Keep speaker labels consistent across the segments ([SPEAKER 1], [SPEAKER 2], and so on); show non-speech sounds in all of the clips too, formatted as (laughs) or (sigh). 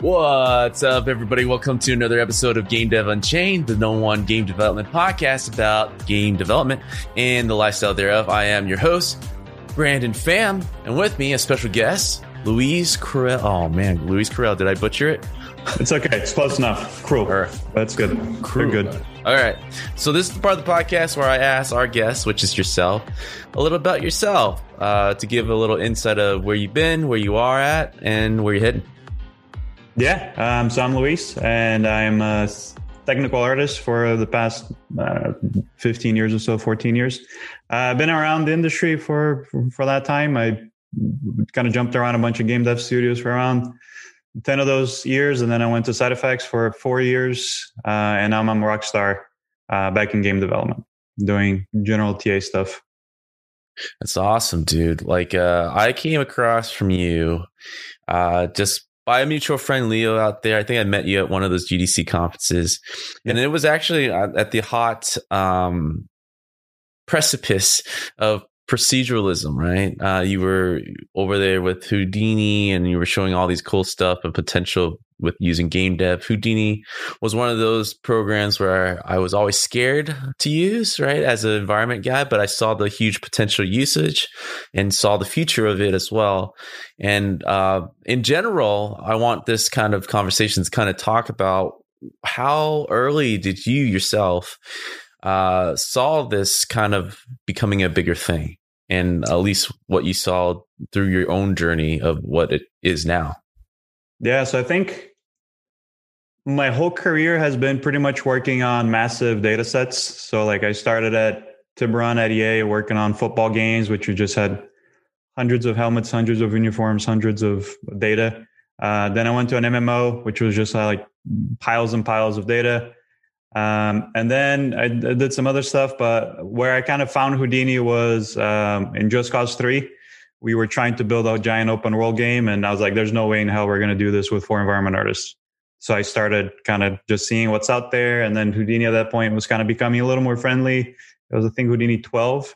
[SPEAKER 1] What's up, everybody? Welcome to another episode of Game Dev Unchained, the number one game development podcast about game development and the lifestyle thereof. I am your host, Brandon Pham, and with me, a special guest, Louise Correll. Oh man, Louise Correll, did I butcher it?
[SPEAKER 2] It's okay. It's close enough. Kruel. That's good. Kruel. They're good.
[SPEAKER 1] All right. So this is the part of the podcast where I ask our guest, which is yourself, a little about yourself uh, to give a little insight of where you've been, where you are at, and where you're heading.
[SPEAKER 2] Yeah, um, so I'm Luiz, and I'm a technical artist for the past uh, 15 years or so, 14 years. Uh, I've been around the industry for, for, that time. I kind of jumped around a bunch of game dev studios for around 10 of those years, and then I went to SideFX for four years, uh, and now I'm a Rockstar uh, back in game development, doing general TA stuff.
[SPEAKER 1] That's awesome, dude. Like, uh, I came across from you uh, just by a mutual friend Leo out there. I think I met you at one of those GDC conferences, yeah. and it was actually at the hot um, precipice of proceduralism, right? Uh, you were over there with Houdini, and you were showing all these cool stuff and potential with using game dev. Houdini was one of those programs where I was always scared to use, right, as an environment guy, but I saw the huge potential usage and saw the future of it as well. And uh, in general, I want this kind of conversations kind of talk about how early did you yourself uh, saw this kind of becoming a bigger thing, and at least what you saw through your own journey of what it is now.
[SPEAKER 2] Yeah, so I think my whole career has been pretty much working on massive data sets. So like I started at Tiburon at EA working on football games, which you just had hundreds of helmets, hundreds of uniforms, hundreds of data. Uh, then I went to an MMO, which was just uh, like piles and piles of data. Um, and then I did some other stuff, but where I kind of found Houdini was um, in Just Cause 3 we were trying to build a giant open world game and i was like there's no way in hell we're going to do this with four environment artists so i started kind of just seeing what's out there and then houdini at that point was kind of becoming a little more friendly it was a thing houdini 12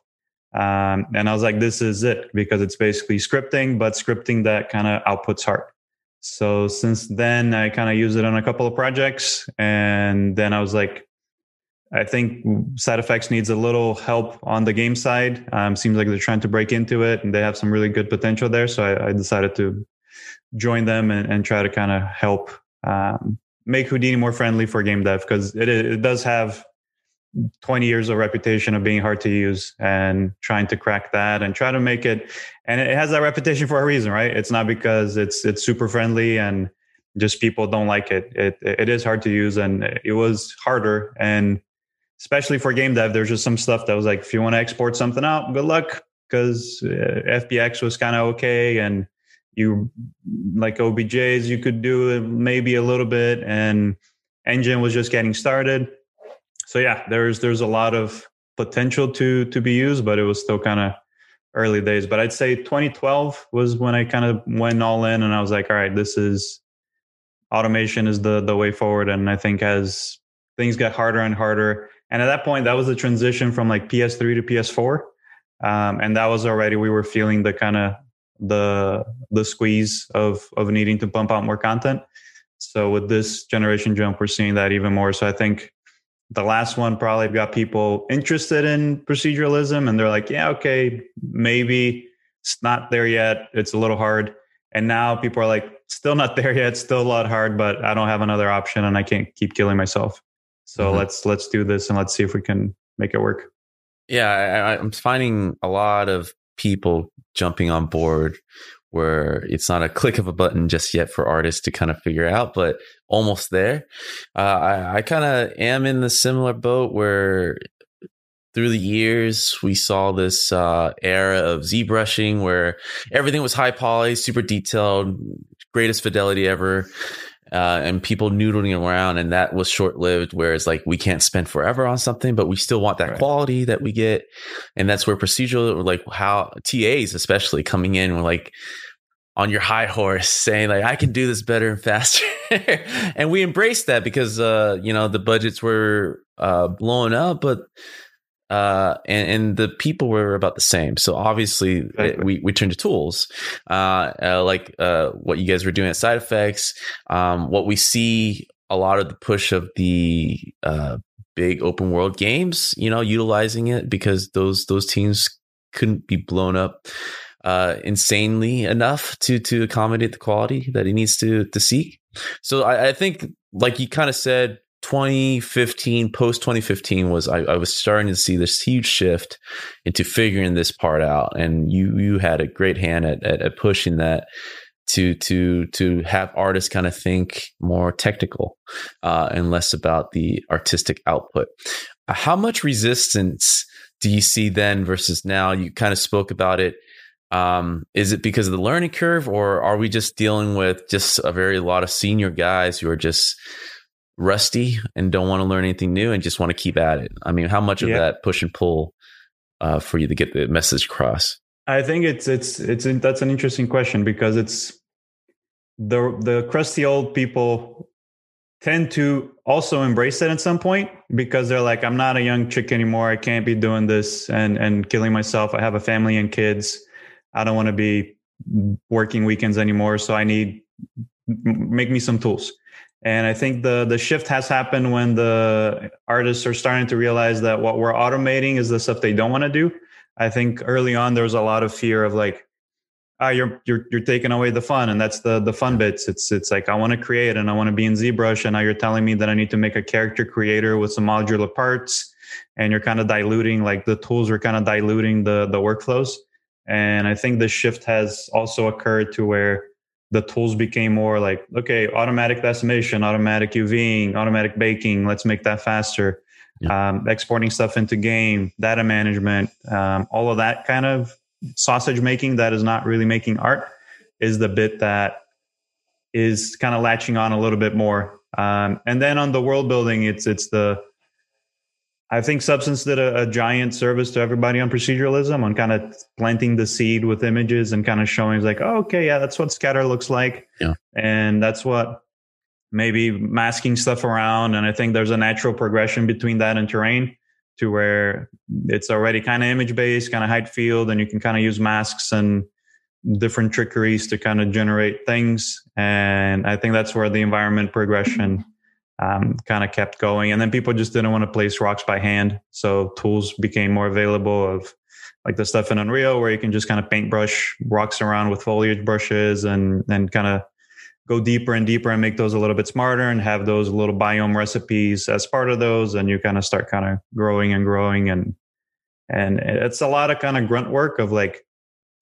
[SPEAKER 2] um, and i was like this is it because it's basically scripting but scripting that kind of outputs heart so since then i kind of used it on a couple of projects and then i was like I think SideFX needs a little help on the game side. Um, seems like they're trying to break into it, and they have some really good potential there. So I, I decided to join them and, and try to kind of help um, make Houdini more friendly for game dev because it it does have 20 years of reputation of being hard to use and trying to crack that and try to make it and it has that reputation for a reason right? It's not because it's it's super friendly and just people don't like it. It it is hard to use and it was harder and especially for game dev, there's just some stuff that was like, if you want to export something out, good luck, because uh, FBX was kind of okay, and you like OBJs, you could do maybe a little bit, and engine was just getting started. So yeah, there's there's a lot of potential to to be used, but it was still kind of early days. But I'd say 2012 was when I kind of went all in, and I was like, all right, this is automation is the the way forward. And I think as things got harder and harder and at that point, that was the transition from like PS3 to PS4. Um, and that was already we were feeling the kind of the the squeeze of of needing to pump out more content. So with this generation jump, we're seeing that even more. So I think the last one probably got people interested in proceduralism, and they're like, yeah, okay, maybe it's not there yet. It's a little hard. And now people are like, still not (laughs) there yet. Still a lot hard, but I don't have another option, and I can't keep killing myself. So mm-hmm. let's let's do this and let's see if we can make it work.
[SPEAKER 1] Yeah, I, I'm finding a lot of people jumping on board where it's not a (laughs) click of a button just yet for artists to kind of figure out, but almost there. Uh, I, I kind of am in the similar boat where through the years we saw this uh, era of ZBrushing where everything was high poly, super detailed, greatest fidelity ever. Uh, and people noodling around, and that was short lived. Whereas, like, we can't spend forever on something, but we still want that right. quality that we get, and that's where procedural, like, how TAs especially coming in, were like, on your high horse saying like i can do this better and faster (laughs) and we embraced that because uh you know the budgets were uh blowing up but uh and, and the people were about the same so obviously exactly. we we turned to tools uh, uh, like uh what you guys were doing at SideFX um what we see a lot of the push of the uh big open world games you know utilizing it because those those teams couldn't be blown up uh, insanely enough to to accommodate the quality that he needs to to seek. So I, I think, like you kind of said, 2015, post 2015 was I, I, was starting to see this huge shift into figuring this part out, and you you had a great hand at at, at pushing that to to to have artists kind of think more technical uh, and less about the artistic output. How much resistance do you see then versus now? You kind of spoke about it um, is it because of the learning curve, or are we just dealing with just a very lot of senior guys who are just rusty and don't want to learn anything new and just want to keep at it? I mean, how much of yeah. that push and pull uh, for you to get the message across?
[SPEAKER 2] I think it's it's it's that's an interesting question because it's the the crusty old people tend to also embrace it at some point because they're like i'm not a young chick anymore i can't be doing this and and killing myself i have a family and kids I don't want to be working weekends anymore. So I need make me some tools. And I think the the shift has happened when the artists are starting to realize that what we're automating is the stuff they don't want to do. I think early on there was a lot of fear of like, ah, you're you're you're taking away the fun, and that's the the fun bits. It's it's like I want to create and I want to be in ZBrush, and now you're telling me that I need to make a character creator with some modular parts, and you're kind of diluting like the tools are kind of diluting the the workflows. And I think the shift has also occurred to where the tools became more like, okay, automatic decimation, automatic UVing, automatic baking. Let's make that faster. Yeah. Um, exporting stuff into game, data management, um, all of that kind of sausage making that is not really making art is the bit that is kind of latching on a little bit more. Um, and then on the world building, it's it's the I think Substance did a, a, giant service to everybody on proceduralism on kind of planting the seed with images and kind of showing like, oh, okay, yeah, that's what scatter looks like.
[SPEAKER 1] Yeah.
[SPEAKER 2] And that's what maybe masking stuff around. And I think there's a natural progression between that and terrain to where it's already kind of image based, kind of height field, and you can kind of use masks and different trickeries to kind of generate things. And I think that's where the environment progression um, kind of kept going. And then people just didn't want to place rocks by hand. So tools became more available of like the stuff in Unreal where you can just kind of paintbrush rocks around with foliage brushes and then kind of go deeper and deeper and make those a little bit smarter and have those little biome recipes as part of those. And you kind of start kind of growing and growing and and it's a lot of kind of grunt work of like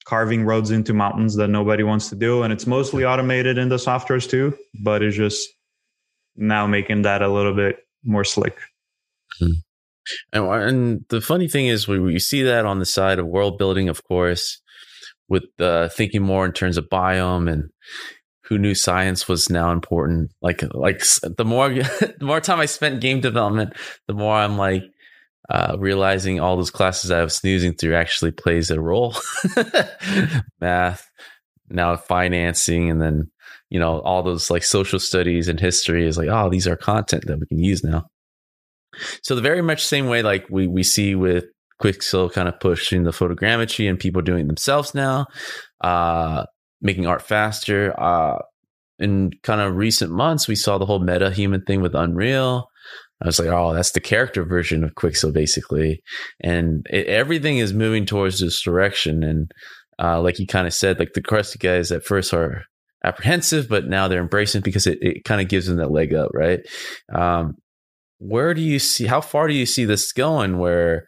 [SPEAKER 2] carving roads into mountains that nobody wants to do. And it's mostly automated in the softwares too, but it's just now making that a little bit more slick.
[SPEAKER 1] Hmm. And, and the funny thing is, we, we see that on the side of world building, of course, with uh, thinking more in terms of biome and who knew science was now important. Like, like the more (laughs) the more time I spent game development, the more I'm like uh, realizing all those classes I was snoozing through actually plays a role. (laughs) Math, now financing, and then you know, all those like social studies and history is like, oh, these are content that we can use now. So the very much same way like we we see with Quixel kind of pushing the photogrammetry and people doing themselves now, uh, making art faster. Uh, in kind of recent months, we saw the whole MetaHuman thing with Unreal. I was like, oh, that's the character version of Quixel, basically. And it, everything is moving towards this direction. And uh, like you kind of said, like the crusty guys at first are apprehensive, but now they're embracing because it, it kind of gives them that leg up, right? Um, where do you see, how far do you see this going? Where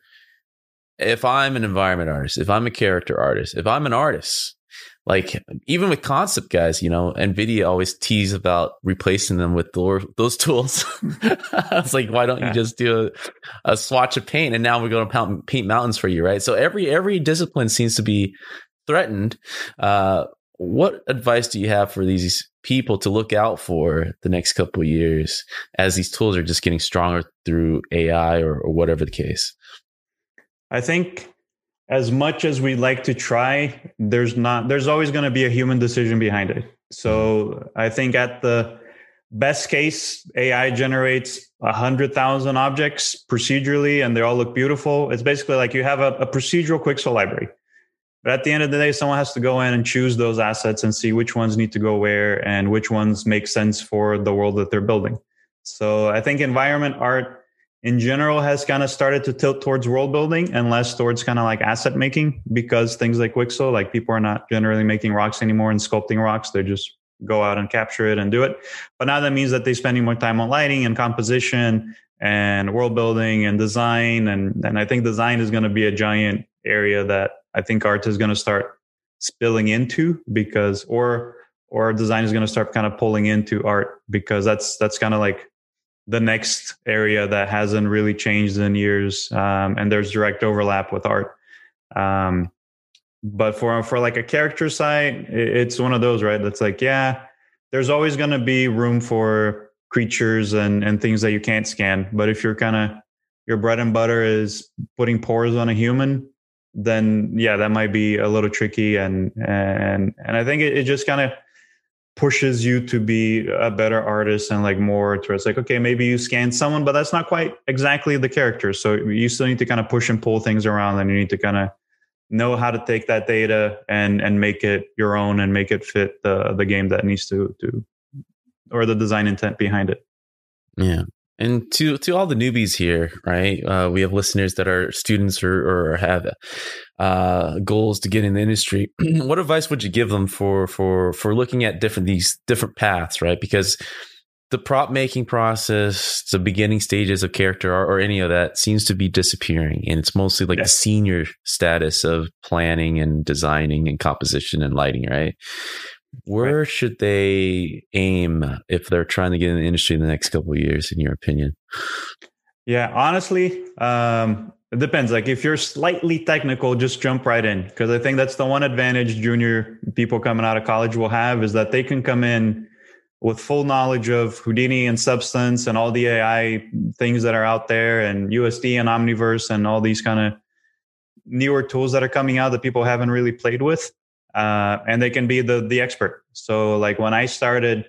[SPEAKER 1] if I'm an environment artist, if I'm a character artist, if I'm an artist, like even with concept guys, you know, Nvidia always tease about replacing them with those (laughs) tools. it's like, why don't you just do a, a, swatch of paint and now we're going to paint mountains for you, right? So every every discipline seems to be threatened. Uh, what advice do you have for these people to look out for the next couple years as these tools are just getting stronger through AI or, or whatever the case?
[SPEAKER 2] I think as much as we like to try, there's not there's always going to be a human decision behind it. So I think at the best case, AI generates a hundred thousand objects procedurally, and they all look beautiful. It's basically like you have a, a procedural Quixel library. But at the end of the day, someone has to go in and choose those assets and see which ones need to go where and which ones make sense for the world that they're building. So I think environment art in general has kind of started to tilt towards world building and less towards kind of like asset making because things like Quixel, like people are not generally making rocks anymore and sculpting rocks. They just go out and capture it and do it. But now that means that they're spending more time on lighting and composition and world building and design. And, and I think design is going to be a giant area that I think art is going to start spilling into because, or, or design is going to start kind of pulling into art because that's, that's kind of like the next area that hasn't really changed in years um, and there's direct overlap with art. Um, but for for like a character side it's one of those right? That's like yeah there's always going to be room for creatures and and things that you can't scan. But if you're kind of your bread and butter is putting pores on a human then yeah that might be a little tricky. And and and i think it, it just kind of pushes you to be a better artist and like more towards like okay maybe you scan someone but that's not quite exactly the character. So you still need to kind of push and pull things around and you need to kind of know how to take that data and and make it your own and make it fit the the game that needs to to or the design intent behind it.
[SPEAKER 1] Yeah and to to all the newbies here, right? Uh, we have listeners that are students or, or have uh, goals to get in the industry. (clears throat) what advice would you give them for for for looking at different these different paths, right? Because the prop making process, the beginning stages of character or, or any of that seems to be disappearing, and it's mostly like yes. the senior status of planning and designing and composition and lighting, right? Where right. should they aim if they're trying to get in the industry in the next couple of years, in your opinion?
[SPEAKER 2] Yeah, honestly, um, it depends. Like if you're slightly technical, just jump right in because I think that's the one advantage junior people coming out of college will have is that they can come in with full knowledge of Houdini and Substance and all the AI things that are out there and USD and Omniverse and all these kind of newer tools that are coming out that people haven't really played with uh, and they can be the the expert. So like when I started,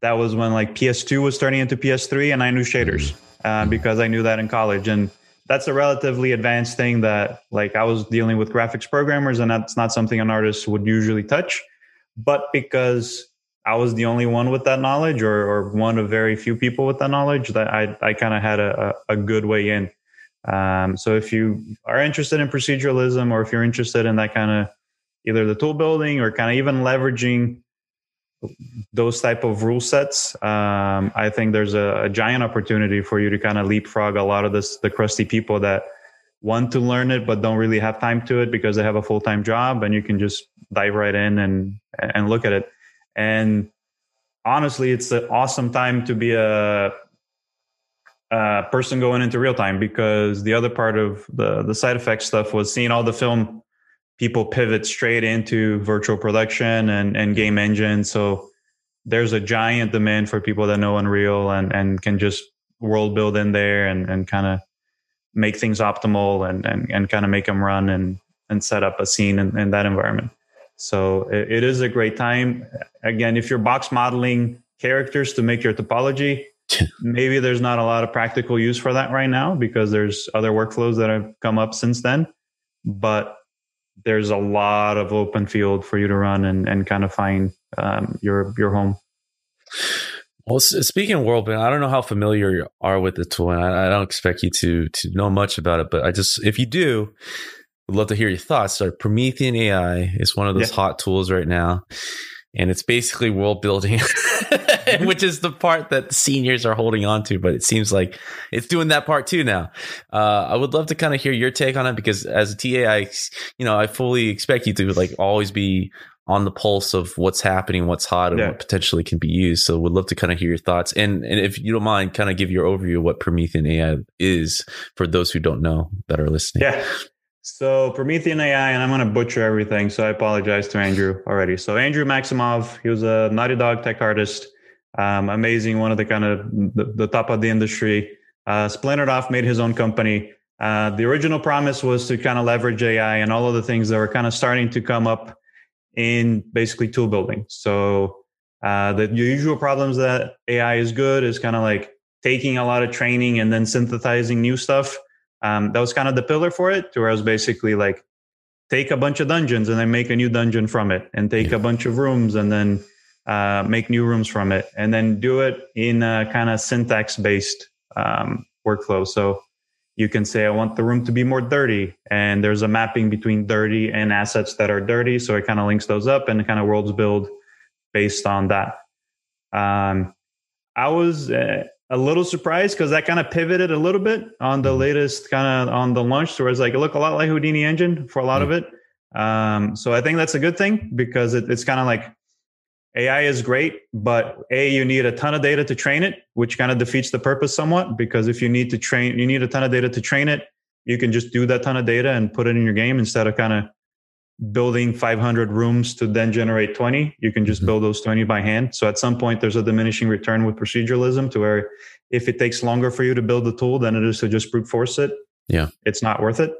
[SPEAKER 2] that was when like PS2 was turning into PS3, and I knew shaders uh, because I knew that in college, and that's a relatively advanced thing that like I was dealing with graphics programmers, and that's not something an artist would usually touch. But because I was the only one with that knowledge, or, or one of very few people with that knowledge, that I I kind of had a, a, a good way in. Um, so if you are interested in proceduralism, or if you're interested in that kind of either the tool building or kind of even leveraging those type of rule sets um, i think there's a, a, giant opportunity for you to kind of leapfrog a lot of this the crusty people that want to learn it but don't really have time to it because they have a full-time job and you can just dive right in and and look at it. And honestly it's an awesome time to be a, a person going into real time because the other part of the the SideFX stuff was seeing all the film people pivot straight into virtual production and, and game engine. So there's a giant demand for people that know Unreal and, and can just world build in there and, and kind of make things optimal and, and, and kind of make them run and, and set up a scene in, in that environment. So it, it is a great time. Again, if you're box modeling characters to make your topology, (laughs) maybe there's not a lot of practical use for that right now because there's other workflows that have come up since then. But there's a lot of open field for you to run and, and kind of find um, your your home.
[SPEAKER 1] Well, speaking of world, I don't know how familiar you are with the tool, and I, I, don't expect you to to know much about it. But I just, if you do, would love to hear your thoughts. So Promethean AI is one of those yeah. hot tools right now. And it's basically world building, (laughs) which is the part that seniors are holding on to. But it seems like it's doing that part too now. Uh, I would love to kind of hear your take on it because as a TA, I, you know, I fully expect you to like always be on the pulse of what's happening, what's hot, and yeah. what potentially can be used. So, would love to kind of hear your thoughts, and and if you don't mind, kind of give your overview of what Promethean AI is for those who don't know that are listening.
[SPEAKER 2] Yeah. So Promethean AI, and I'm going to butcher everything, so I apologize to Andrew already. So Andrew Maximov, he was a Naughty Dog tech artist, um, amazing, one of the kind of the, the top of the industry. Uh, splintered off, made his own company. Uh, the original promise was to kind of leverage AI and all of the things that were kind of starting to come up in basically tool building. So uh, the usual problems that AI is good is kind of like taking a lot of training and then synthesizing new stuff. Um, that was kind of the pillar for it, to where I was basically like, take a bunch of dungeons and then make a new dungeon from it, and take yeah. a bunch of rooms and then uh, make new rooms from it, and then do it in a kind of syntax based um, workflow. So you can say, I want the room to be more dirty. And there's a mapping between dirty and assets that are dirty. So it kind of links those up and kind of worlds build based on that. Um, I was uh, a little surprised because that kind of pivoted a little bit on the mm-hmm. latest kind of on the launch. It's like it looked a lot like Houdini engine for a lot mm-hmm. of it. Um, so I think that's a good thing because it, it's kind of like AI is great, but A, you need a ton of data to train it, which kind of defeats the purpose somewhat because if you need to train, you need a ton of data to train it, you can just do that ton of data and put it in your game instead of kind of building 500 rooms to then generate 20. You can just mm-hmm. build those 20 by hand. So at some point, there's a diminishing return with proceduralism to where if it takes longer for you to build the tool than it is to just brute force it,
[SPEAKER 1] yeah,
[SPEAKER 2] it's not worth it.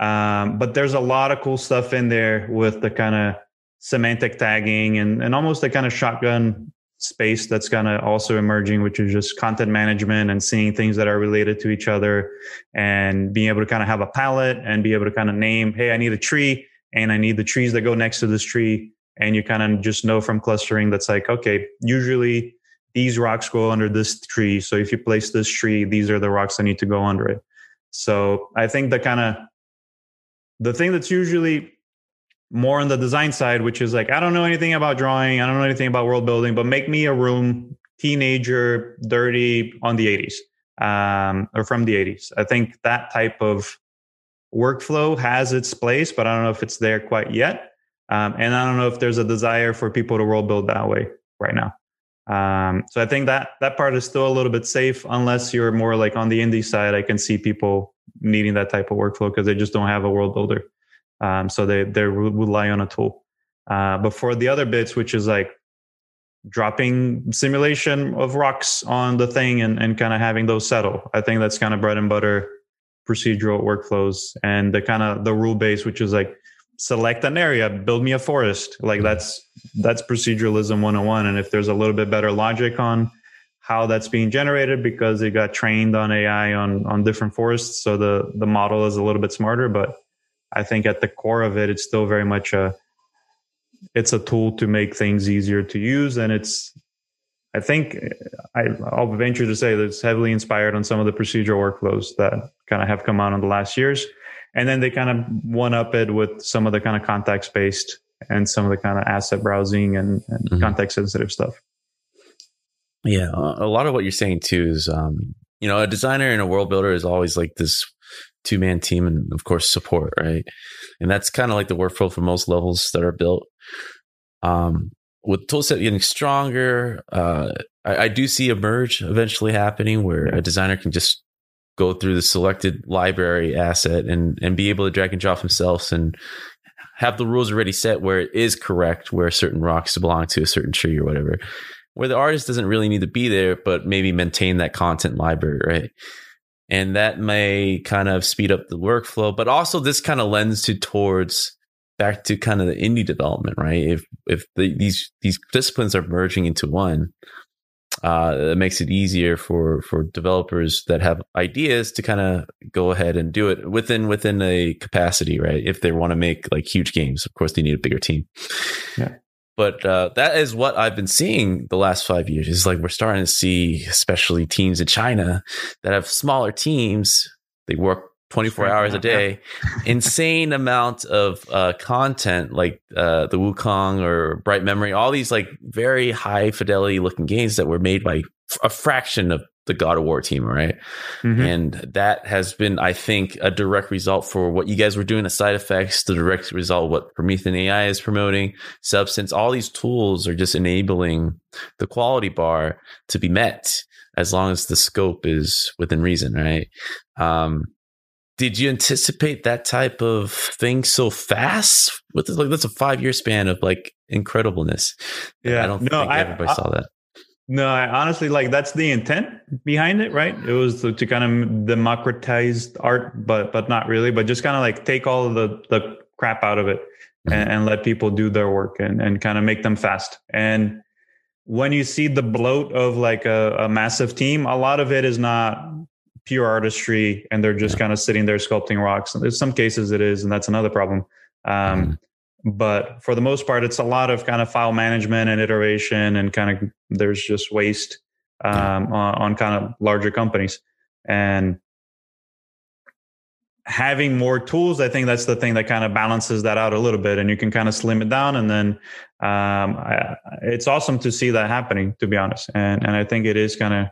[SPEAKER 2] Um, but there's a lot of cool stuff in there with the kind of semantic tagging and, and almost a kind of shotgun space that's kind of also emerging, which is just content management and seeing things that are related to each other and being able to kind of have a palette and be able to kind of name, hey, I need a tree and I need the trees that go next to this tree. And you kind of just know from clustering that's like, okay, usually these rocks go under this tree. So if you place this tree, these are the rocks that need to go under it. So I think the kind of the thing that's usually more on the design side, which is like, I don't know anything about drawing. I don't know anything about world building, but make me a room, teenager, dirty on the 80s um, or from the 80s. I think that type of workflow has its place, but I don't know if it's there quite yet. Um, and I don't know if there's a desire for people to world build that way right now. Um, so I think that that part is still a little bit safe unless you're more like on the indie side. I can see people needing that type of workflow because they just don't have a world builder. Um, so they they rely on a tool. Uh, but for the other bits, which is like dropping simulation of rocks on the thing and, and kind of having those settle, I think that's kind of bread and butter procedural workflows and the kind of the rule base, which is like select an area, build me a forest. Like mm-hmm. that's that's proceduralism 101. And if there's a little bit better logic on how that's being generated because it got trained on AI on on different forests, so the the model is a little bit smarter, but I think at the core of it, it's still very much a it's a tool to make things easier to use, and it's I think I, will venture to say that it's heavily inspired on some of the procedural workflows that kind of have come out in the last years, and then they kind of one up it with some of the kind of context based and some of the kind of asset browsing and, and mm-hmm. context sensitive stuff.
[SPEAKER 1] Yeah, a lot of what you're saying too is, um, you know, a designer and a world builder is always like this two man team and of course support, right? And that's kind of like the workflow for most levels that are built. Um, with toolset getting stronger, uh, I, I, do see a merge eventually happening where a designer can just go through the selected library asset and and be able to drag and drop themselves and have the rules already set where it is correct where certain rocks belong to a certain tree or whatever. Where the artist doesn't really need to be there, but maybe maintain that content library, right? and that may kind of speed up the workflow but also this kind of lends to towards back to kind of the indie development right if if the, these these disciplines are merging into one uh, it makes it easier for for developers that have ideas to kind of go ahead and do it within within a capacity right if they want to make like huge games of course they need a bigger team
[SPEAKER 2] yeah
[SPEAKER 1] but uh, that is what I've been seeing the last five years. Is like we're starting to see, especially teams in China that have smaller teams. They work 24 hours a day, insane amount of uh, content like uh, the Wukong or Bright Memory, all these like very high fidelity looking games that were made by a fraction of the God of War team, right? Mm-hmm. And that has been, I think, a direct result for what you guys were doing, the SideFX, the direct result of what Promethean AI is promoting, Substance. All these tools are just enabling the quality bar to be met as long as the scope is within reason, right? Um, did you anticipate that type of thing so fast? With like that's a five year span of like incredibleness.
[SPEAKER 2] Yeah,
[SPEAKER 1] I don't no, think I, everybody I, saw that.
[SPEAKER 2] No, I honestly like that's the intent behind it, right? It was to, to kind of democratize art, but but not really, but just kind of like take all of the the crap out of it mm-hmm. and, and, let people do their work and and kind of make them fast. And when you see the bloat of like a, a massive team, a lot of it is not pure artistry, and they're just yeah. kind of sitting there sculpting rocks. In some cases, it is, and that's another problem. Um, mm-hmm but for the most part it's a lot of kind of file management and iteration and kind of there's just waste um, on, on, kind of larger companies and having more tools i think that's the thing that kind of balances that out a little bit and you can kind of slim it down and then um, I, it's awesome to see that happening to be honest and and i think it is kind of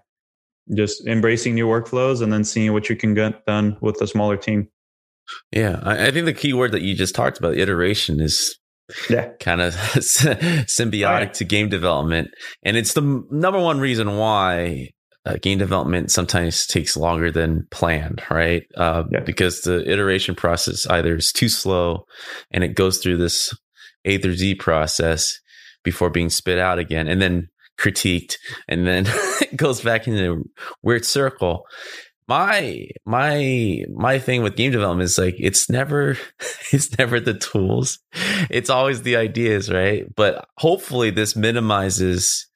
[SPEAKER 2] just embracing new workflows and then seeing what you can get done with a smaller team
[SPEAKER 1] yeah, I, I think the key word that you just talked about, iteration, is yeah. kind of (laughs) symbiotic right. to game development. And it's the number one reason why uh, game development sometimes takes longer than planned, right? Uh, yeah. Because the iteration process either is too slow and it goes through this A through Z process before being spit out again and then critiqued and then (laughs) it goes back into a weird circle. My my my thing with game development is like it's never (laughs) it's never the tools. It's always the ideas right? But hopefully this minimizes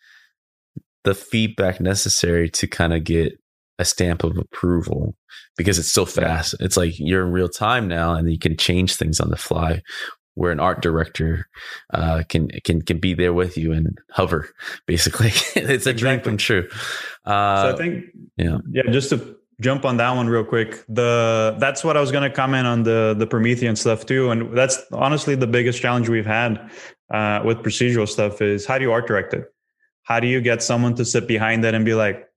[SPEAKER 1] the feedback necessary to kind of get a stamp of approval because it's so fast. It's like you're in real time now and you can change things on the fly where an art director uh, can can can be there with you and hover basically (laughs) it's a exactly. dream come true
[SPEAKER 2] uh, so i think yeah yeah just to jump on that one real quick. The that's what I was going to comment on the the Promethean stuff too, and that's honestly the biggest challenge we've had uh, with procedural stuff is how do you art direct it? How do you get someone to sit behind that and be like,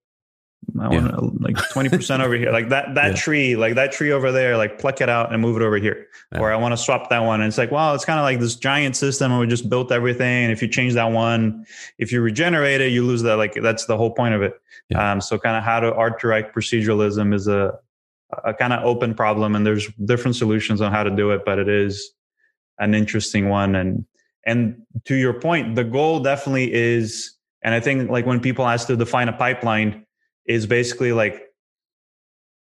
[SPEAKER 2] I yeah. want like (laughs) 20% over here. Like that, that yeah. tree, like that tree over there, like pluck it out and move it over here. Yeah. Or I want to swap that one. And it's like, well, it's kind of like this giant system and we just built everything. And if you change that one, if you regenerate it, you lose that. Like that's the whole point of it. Um, so kind of how to art direct proceduralism is a, a kind of open problem and there's different solutions on how to do it, but it is an interesting one. And, and to your point, the goal definitely is, and I think like when people ask to define a pipeline, is basically like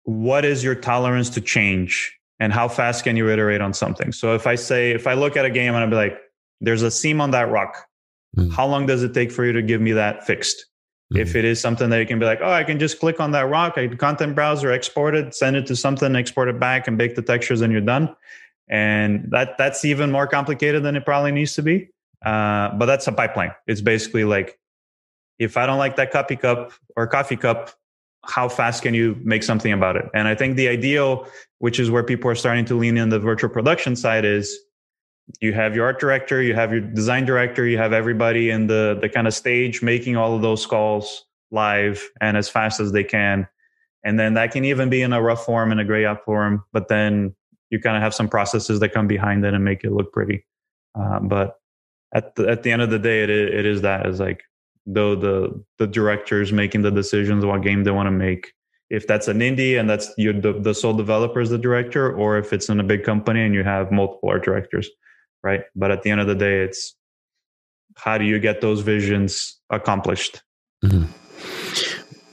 [SPEAKER 2] what is your tolerance to change? And how fast can you iterate on something? So if i say if i look at a game and i'll be like there's a seam on that rock. Mm. how long does it take for you to give me that fixed? Mm. if it is something that you can be like oh i can just click on that rock i can content browser export it send it to something export it back and bake the textures and you're done. And that that's even more complicated than it probably needs to be. Uh, but that's a pipeline. It's basically like if I don't like that coffee cup or coffee cup, how fast can you make something about it? And I think the ideal, which is where people are starting to lean in the virtual production side, is you have your art director, you have your design director, you have everybody in the the kind of stage making all of those calls live and as fast as they can. And then that can even be in a rough form and a gray out form, but then you kind of have some processes that come behind it and make it look pretty. Uh, but at the, at the end of the day, it it is that is like though the the directors making the decisions what game they want to make. If that's an indie and that's you the, the sole developer is the director or if it's in a big company and you have multiple art directors right? But at the end of the day it's how do you get those visions accomplished? Mm-hmm.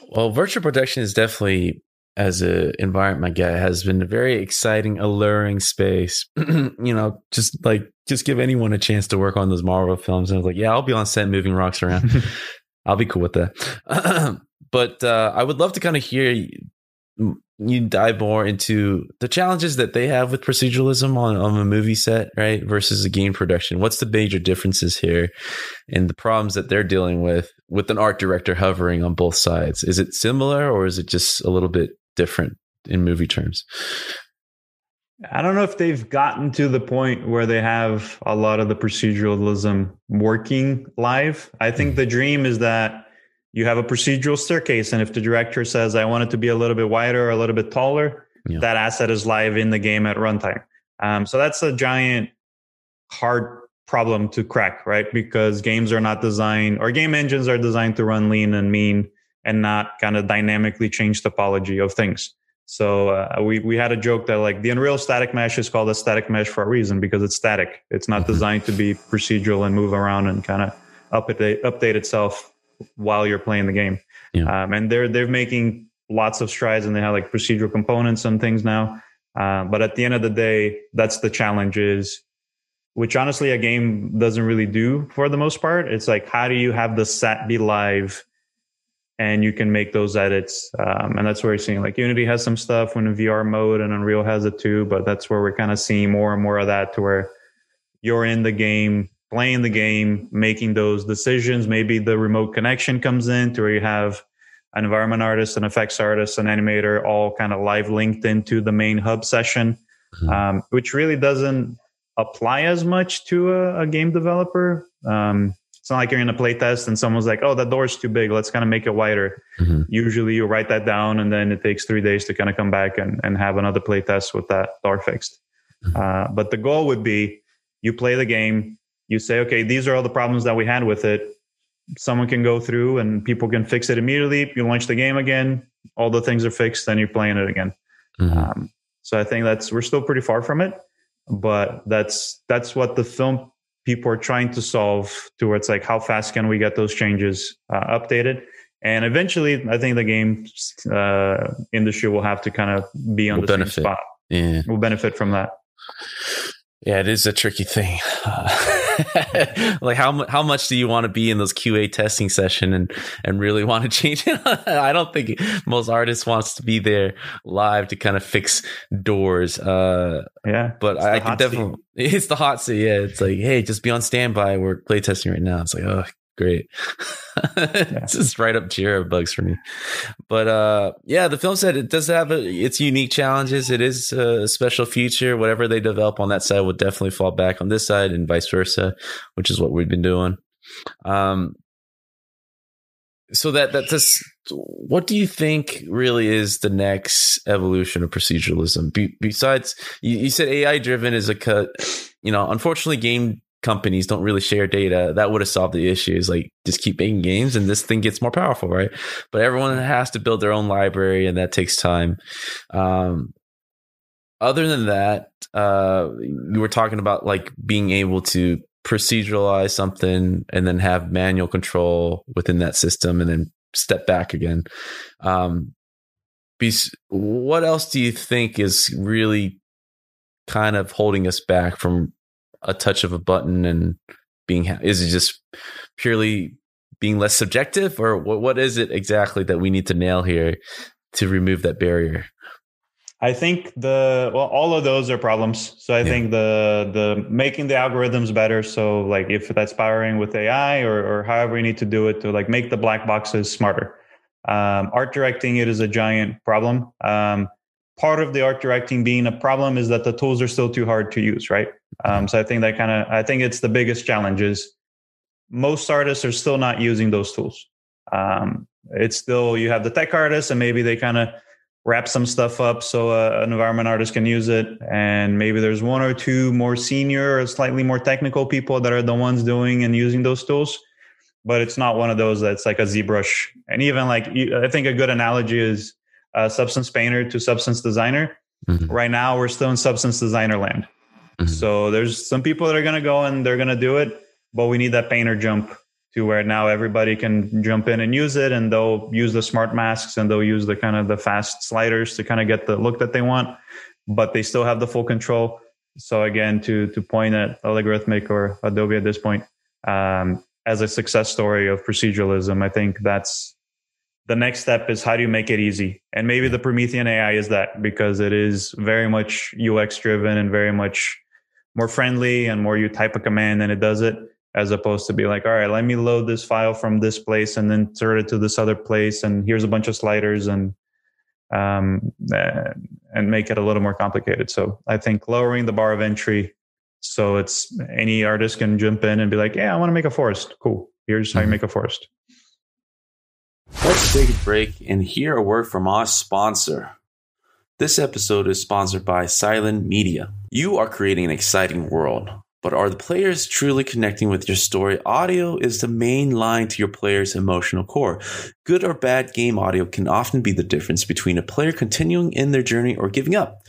[SPEAKER 1] well virtual production is definitely as a environment guy has been a very exciting alluring space (clears throat) you know just like just give anyone a chance to work on those Marvel films. And I was like, yeah, I'll be on set moving rocks around. (laughs) I'll be cool with that. (clears throat) but uh, I would love to kind of hear you, you dive more into the challenges that they have with proceduralism on, on a movie set, right? Versus a game production. What's the major differences here and the problems that they're dealing with with an art director hovering on both sides? Is it similar or is it just a little bit different in movie terms?
[SPEAKER 2] I don't know if they've gotten to the point where they have a lot of the proceduralism working live. I think mm-hmm. the dream is that you have a procedural staircase, and if the director says, I want it to be a little bit wider or a little bit taller, yeah. that asset is live in the game at runtime. Um, so that's a giant, hard problem to crack, right? Because games are not designed, or game engines are designed to run lean and mean and not kind of dynamically change topology of things. So uh, we we had a joke that like the Unreal static mesh is called a static mesh for a reason because it's static. It's not mm-hmm. designed to be procedural and move around and kind of update update itself while you're playing the game. Yeah. Um, and they're they're making lots of strides and they have like procedural components and things now. Uh, but at the end of the day, that's the challenge is, which honestly a game doesn't really do for the most part. It's like how do you have the set be live and you can make those edits. Um, and that's where you're seeing like Unity has some stuff when in VR mode and Unreal has it too. But that's where we're kind of seeing more and more of that to where you're in the game, playing the game, making those decisions. Maybe the remote connection comes in to where you have an environment artist, an effects artist, an animator, all kind of live linked into the main hub session, mm-hmm. um, which really doesn't apply as much to a, a game developer. Um, it's not like you're in a playtest and someone's like, "Oh, that door's too big. Let's kind of make it wider." Mm-hmm. Usually, you write that down, and then it takes three days to kind of come back and, and have another playtest with that door fixed. Mm-hmm. Uh, but the goal would be you play the game, you say, "Okay, these are all the problems that we had with it." Someone can go through and people can fix it immediately. You launch the game again, all the things are fixed, then you're playing it again. Mm-hmm. Um, so I think that's we're still pretty far from it, but that's that's what the film people are trying to solve towards like how fast can we get those changes uh, updated and eventually i think the game uh, industry will have to kind of be on will the benefit. same spot yeah will benefit from that
[SPEAKER 1] yeah, it is a tricky thing. (laughs) (laughs) Like how how much do you want to be in those QA testing session and and really want to (laughs) change it? I don't think most artists wants to be there live to kind of fix doors. Uh,
[SPEAKER 2] yeah,
[SPEAKER 1] but I, I can definitely. Seat. (laughs) It's the hot seat. Yeah, it's like, hey, just be on standby. We're play testing right now. It's like, oh, great. it's (laughs) just write up Jira bugs for me. But uh, yeah, the film said it does have a, its unique challenges. It is a special feature. Whatever they develop on that side will definitely fall back on this side and vice versa, which is what we've been doing. Um, so that that this, what do you think really is the next evolution of proceduralism? Be, besides, you, you said AI driven is a cut. You know, unfortunately, game companies don't really share data, that would have solved the issues. Like just keep making games and this thing gets more powerful, right? But everyone has to build their own library and that takes time. Um, other than that, uh, you were talking about like being able to proceduralize something and then have manual control within that system and then step back again. Um, what else do you think is really kind of holding us back from a touch of a button and being is it just purely being less subjective or what, what is it exactly that we need to nail here to remove that barrier?
[SPEAKER 2] I think the well all of those are problems. So i yeah. think the the making the algorithms better. So like if that's powering with ai or, or however you need to do it to like make the black boxes smarter. Um, art directing it is a giant problem. Um, part of the art directing being a problem is that the tools are still too hard to use, right? Um, so I think that kind of I think it's the biggest challenge is most artists are still not using those tools. Um, it's still you have the tech artists and maybe they kind of wrap some stuff up so uh, an environment artist can use it and maybe there's one or two more senior or slightly more technical people that are the ones doing and using those tools but it's not one of those that's like a ZBrush and even like i think a good analogy is uh, substance painter to substance designer. Mm-hmm. Right now, we're still in substance designer land. Mm-hmm. So there's some people that are going to go and they're going to do it, but we need that painter jump to where now everybody can jump in and use it and they'll use the smart masks and they'll use the kind of the fast sliders to kind of get the look that they want, but they still have the full control. So again, to to point at Allegorithmic or Adobe at this point um, as a success story of proceduralism, I think that's the next step is how do you make it easy? And maybe the Promethean AI is that because it is very much UX driven and very much more friendly and more you type a command and it does it as opposed to be like, all right, let me load this file from this place and then insert it to this other place. And here's a bunch of sliders and um, and make it a little more complicated. So I think lowering the bar of entry so it's any artist can jump in and be like, yeah, I want to make a forest. Cool. Here's mm-hmm. how you mm-hmm. make a forest.
[SPEAKER 1] Let's take a break and hear a word from our sponsor. This episode is sponsored by Silent Media. You are creating an exciting world, but are the players truly connecting with your story? Audio is the main line to your player's emotional core. Good or bad game audio can often be the difference between a player continuing in their journey or giving up.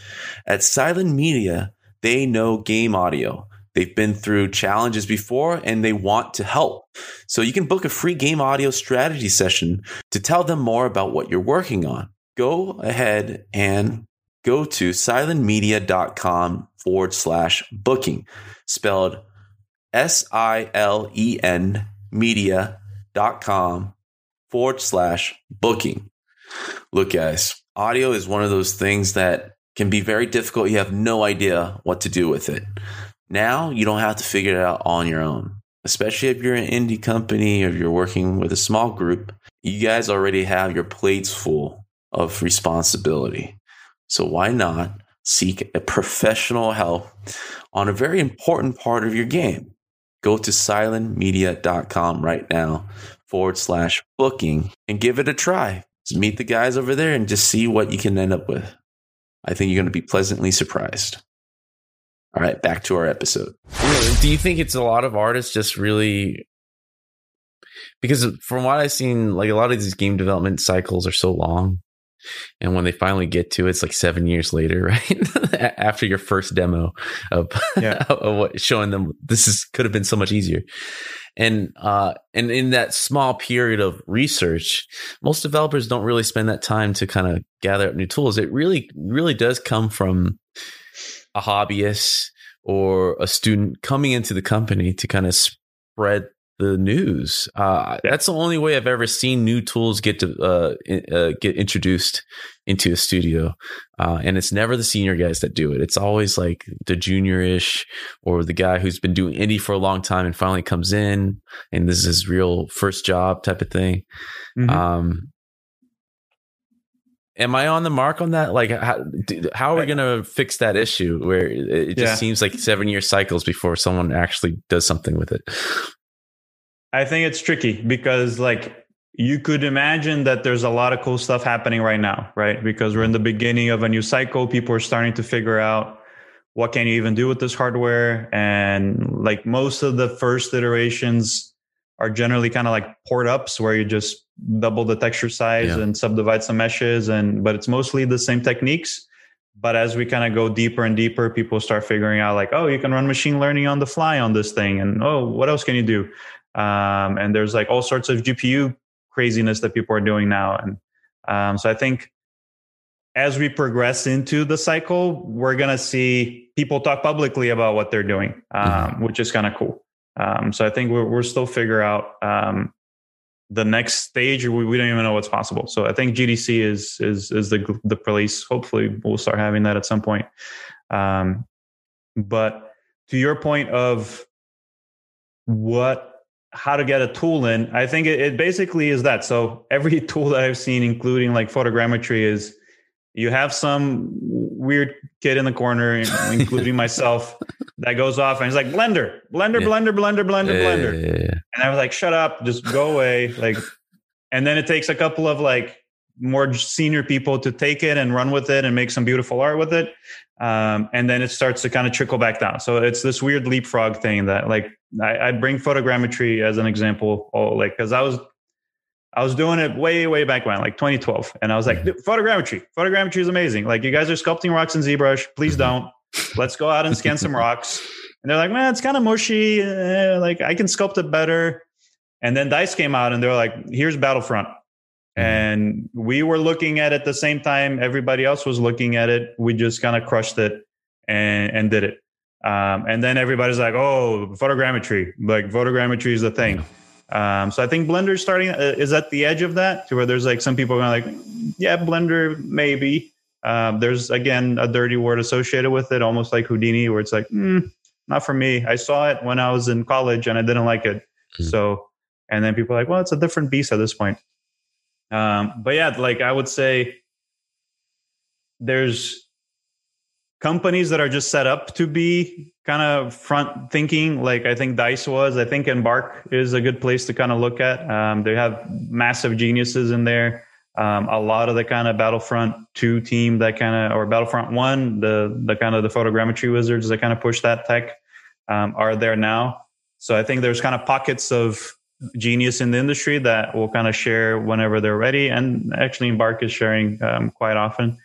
[SPEAKER 1] At Silent Media, they know game audio. They've been through challenges before and they want to help. So you can book a free game audio strategy session to tell them more about what you're working on. Go ahead and go to silentmedia.com forward slash booking, spelled S I L E N media.com forward slash booking. Look, guys, audio is one of those things that can be very difficult. You have no idea what to do with it. Now you don't have to figure it out on your own, especially if you're an indie company or you're working with a small group. You guys already have your plates full of responsibility. So why not seek a professional help on a very important part of your game? Go to silentmedia.com right now forward slash booking and give it a try. Just meet the guys over there and just see what you can end up with. I think you're going to be pleasantly surprised. All right, back to our episode.
[SPEAKER 3] Do you think it's a lot of artists just really because from what I've seen, like a lot of these game development cycles are so long. And when they finally get to it, it's like seven years later, (laughs) right? After your first demo of, yeah. (laughs) of what, showing them this is could have been so much easier and uh, and in that small period of research, most developers don't really spend that time to kind of gather up new tools. It really really does come from a hobbyist or a student coming into the company to kind of spread the news. Uh, that's the only way I've ever seen new tools get to uh, uh, get introduced into a studio, uh, and it's never the senior guys that do it. It's always like the junior-ish or the guy who's been doing indie for a long time and finally comes in, and this is his real first job type of thing. Mm-hmm. Um, am I on the mark on that? Like, how, how are we going to fix that issue where it just yeah. seems like seven year cycles before someone actually does something with it?
[SPEAKER 2] I think it's tricky because like you could imagine that there's a lot of cool stuff happening right now, right? Because we're in the beginning of a new cycle. People are starting to figure out what can you even do with this hardware. And like most of the first iterations are generally kind of like port ups where you just double the texture size yeah. and subdivide some meshes and but it's mostly the same techniques. But as we kind of go deeper and deeper, people start figuring out like, oh, you can run machine learning on the fly on this thing. And oh, what else can you do? Um, and there's like all sorts of GPU craziness that people are doing now. And um, so I think as we progress into the cycle, we're going to see people talk publicly about what they're doing, um, mm-hmm. which is kind of cool. Um, so I think we're, we're still figure out um, the next stage. We, we don't even know what's possible. So I think GDC is is is the the police. Hopefully, we'll start having that at some point. Um, but to your point of what how to get a tool in i think it, it, basically is that so every (laughs) tool that i've seen including like photogrammetry is you have some weird kid in the corner including myself (laughs) that goes off and he's like blender blender yeah. blender blender blender yeah, blender. yeah, and i was like shut up just go away. Like and then it takes a couple of like more senior people to take it and run with it and make some beautiful art with it. Um, and then it starts to kind of trickle back down. So it's this weird leapfrog thing that like I, I bring photogrammetry as an example, oh, like because I was I was doing it way, way back when, like 2012. And I was like, photogrammetry, photogrammetry is amazing. Like, you guys are sculpting rocks in ZBrush. Please don't. Let's go out and scan some rocks. And they're like, man, it's kind of mushy. Uh, like, I can sculpt it better. And then Dice came out and they're like, here's Battlefront. Mm-hmm. And we were looking at it the same time everybody else was looking at it. We just kind of crushed it and, and did it. Um, and then everybody's like, oh, photogrammetry, like photogrammetry is the thing. Um, so I think Blender starting uh, is at the edge of that to where there's like some people are like, yeah, Blender maybe. Um, there's again a dirty word associated with it, almost like Houdini, where it's like, mm, not for me. I saw it when I was in college and I didn't like it. Mm-hmm. So, and then people are like, well, it's a different beast at this point. Um, but yeah, like I would say, there's companies that are just set up to be kind of front thinking like i think dice was. I think embark is a good place to kind of look at. Um, they have massive geniuses in there. Um, a lot of the kind of battlefront 2 team that kind of or battlefront 1 the the kind of the photogrammetry wizards that kind of push that tech um, are there now. So i think there's kind of pockets of genius in the industry that will kind of share whenever they're ready. And actually embark is sharing um, quite often.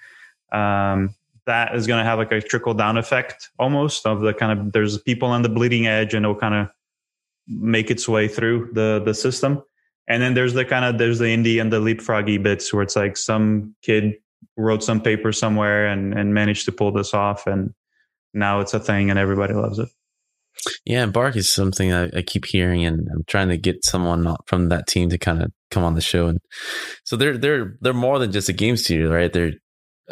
[SPEAKER 2] Um, that is going to have like a trickle down effect almost of the kind of there's people on the bleeding edge and it'll kind of make its way through the the system. And then there's the kind of there's the indie and the leapfroggy bits where it's like some kid wrote some paper somewhere and and managed to pull this off and now it's a thing and everybody loves it.
[SPEAKER 1] Yeah bark is something I, I keep hearing and i'm trying to get someone from that team to kind of come on the show and so they're they're they're more than just a game studio right? They're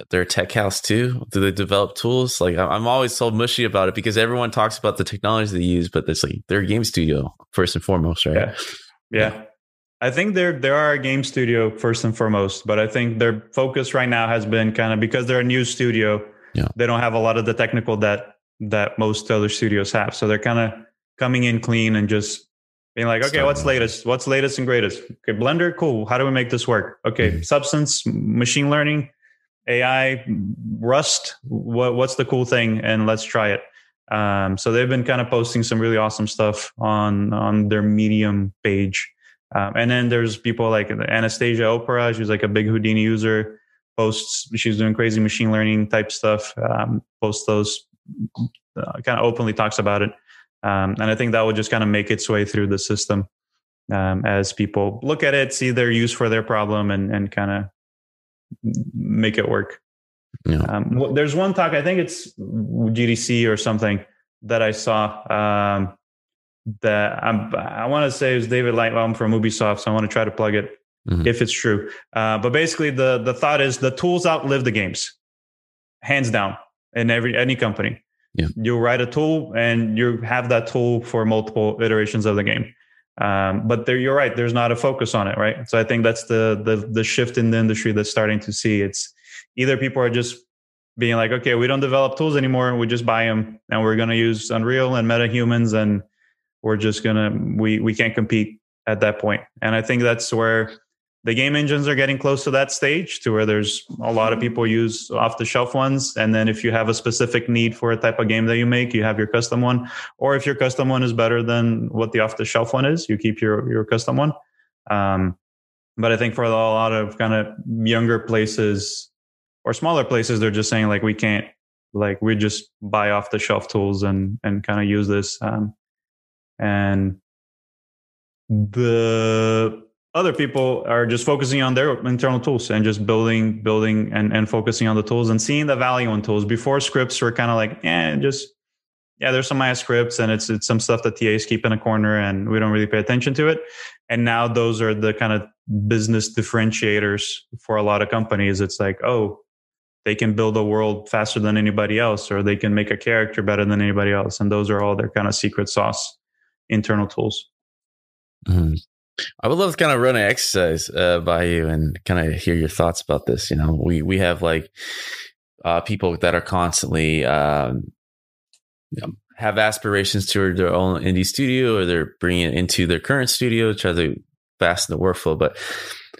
[SPEAKER 1] they're a tech house too? Do they develop tools? Like I'm always so mushy about it because everyone talks about the technology they use, but it's like they're a game studio first and foremost, right?
[SPEAKER 2] Yeah. yeah. I think they're they are a game studio first and foremost, but I think their focus right now has been kind of because they're a new studio. Yeah. They don't have a lot of the technical that that most other studios have. So they're kind of coming in clean and just being like, okay, what's latest? What's latest and greatest? Okay, Blender, cool. How do we make this work? Okay, mm-hmm. Substance, machine learning AI, Rust, what, what's the cool thing? And let's try it. Um, so they've been kind of posting some really awesome stuff on on their Medium page. Um, and then there's people like Anastasia Opara, she's like a big Houdini user, posts, she's doing crazy machine learning type stuff, um, posts those, uh, kind of openly talks about it. Um, and I think that would just kind of make its way through the system um, as people look at it, see their use for their problem, and, and kind of make it work. Yeah. Um, there's one talk, I think it's GDC or something that I saw um, that I'm, i want to say it was David Lightbown from Ubisoft. So I want to try to plug it mm-hmm. if it's true. Uh, but basically, the the thought is the tools outlive the games, hands down, in every any company. Yeah. You write a tool and you have that tool for multiple iterations of the game. Um, but there, you're right. There's not a focus on it, right? So I think that's the the the shift in the industry that's starting to see. It's either people are just being like, okay, we don't develop tools anymore. We just buy them, and we're going to use Unreal and MetaHumans, and we're just gonna we we can't compete at that point. And I think that's where the game engines are getting close to that stage to where there's a lot of people use off the shelf ones. And then if you have a specific need for a type of game that you make you have your custom one. Or if your custom one is better than what the off the shelf one is you keep your your custom one. Um, but i think for a lot of kind of younger places or smaller places they're just saying like we can't like we just buy off the shelf tools and and kind of use this um, and the other people are just focusing on their internal tools and just building building and, and focusing on the tools and seeing the value in tools. Before scripts were kind of like yeah just yeah there's some Maya scripts and it's it's some stuff that TAs keep in a corner and we don't really pay attention to it. And now those are the kind of business differentiators for a lot of companies. It's like oh they can build a world faster than anybody else or they can make a character better than anybody else. And those are all their kind of secret sauce internal tools.
[SPEAKER 1] Mm-hmm. I would love to kind of run an exercise uh, by you and kind of hear your thoughts about this. You know, we we have like uh, people that are constantly um, you know, have aspirations to their own indie studio, or they're bringing it into their current studio, try to fasten the workflow. But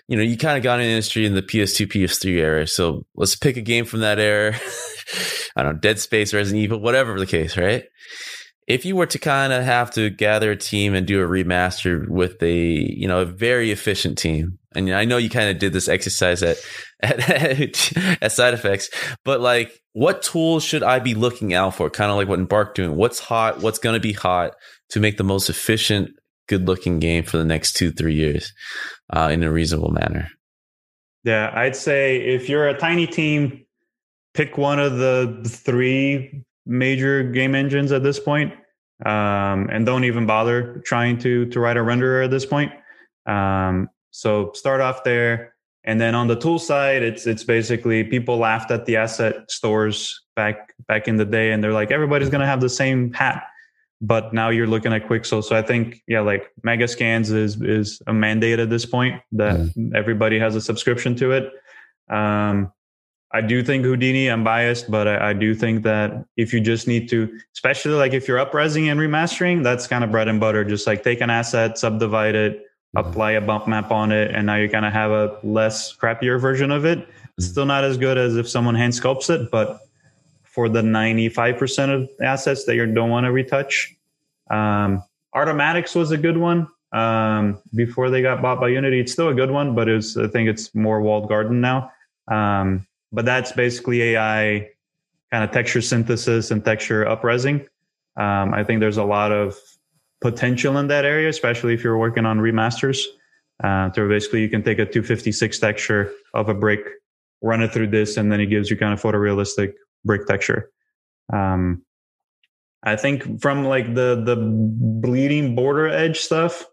[SPEAKER 1] you know, you kind of got in industry in the PS2, PS3 era. So let's pick a game from that era. (laughs) I don't know, Dead Space, Resident Evil, whatever the case, right? If you were to kind of have to gather a team and do a remaster with a you know a very efficient team and i know you kind of did this exercise at, (laughs) at at, SideFX but like what tools should i be looking out for? Kind of like what embark doing. What's hot? What's going to be hot to make the most efficient good looking game for the next two three years uh, in a reasonable manner?
[SPEAKER 2] Yeah i'd say if you're a tiny team pick one of the three major game engines at this point, um, and don't even bother trying to to write a renderer at this point. Um, so start off there, and then on the tool side, it's it's basically people laughed at the asset stores back back in the day, and they're like everybody's going to have the same hat. But now you're looking at Quixel, so I think yeah, like Megascans is is a mandate at this point that everybody has a subscription to it. Um, I do think Houdini, I'm biased, but I, I, do think that if you just need to, especially like if you're upresing and remastering, that's kind of bread and butter. Just like take an asset, subdivide it, mm-hmm. apply a bump map on it, and now you kind of have a less crappier version of it. Mm-hmm. Still not as good as if someone hand sculpts it, but for the 95% of assets that you don't want to retouch, um, Artomatix was a good one um, before they got bought by Unity. It's still a good one, but it's I think it's more walled garden now. Um, but that's basically AI kind of texture synthesis and texture upresing. Um, I think there's a lot of potential in that area, especially if you're working on remasters. Uh, so basically, you can take a 256 texture of a brick, run it through this, and then it gives you kind of photorealistic brick texture. Um, I think from like the the bleeding border edge stuff,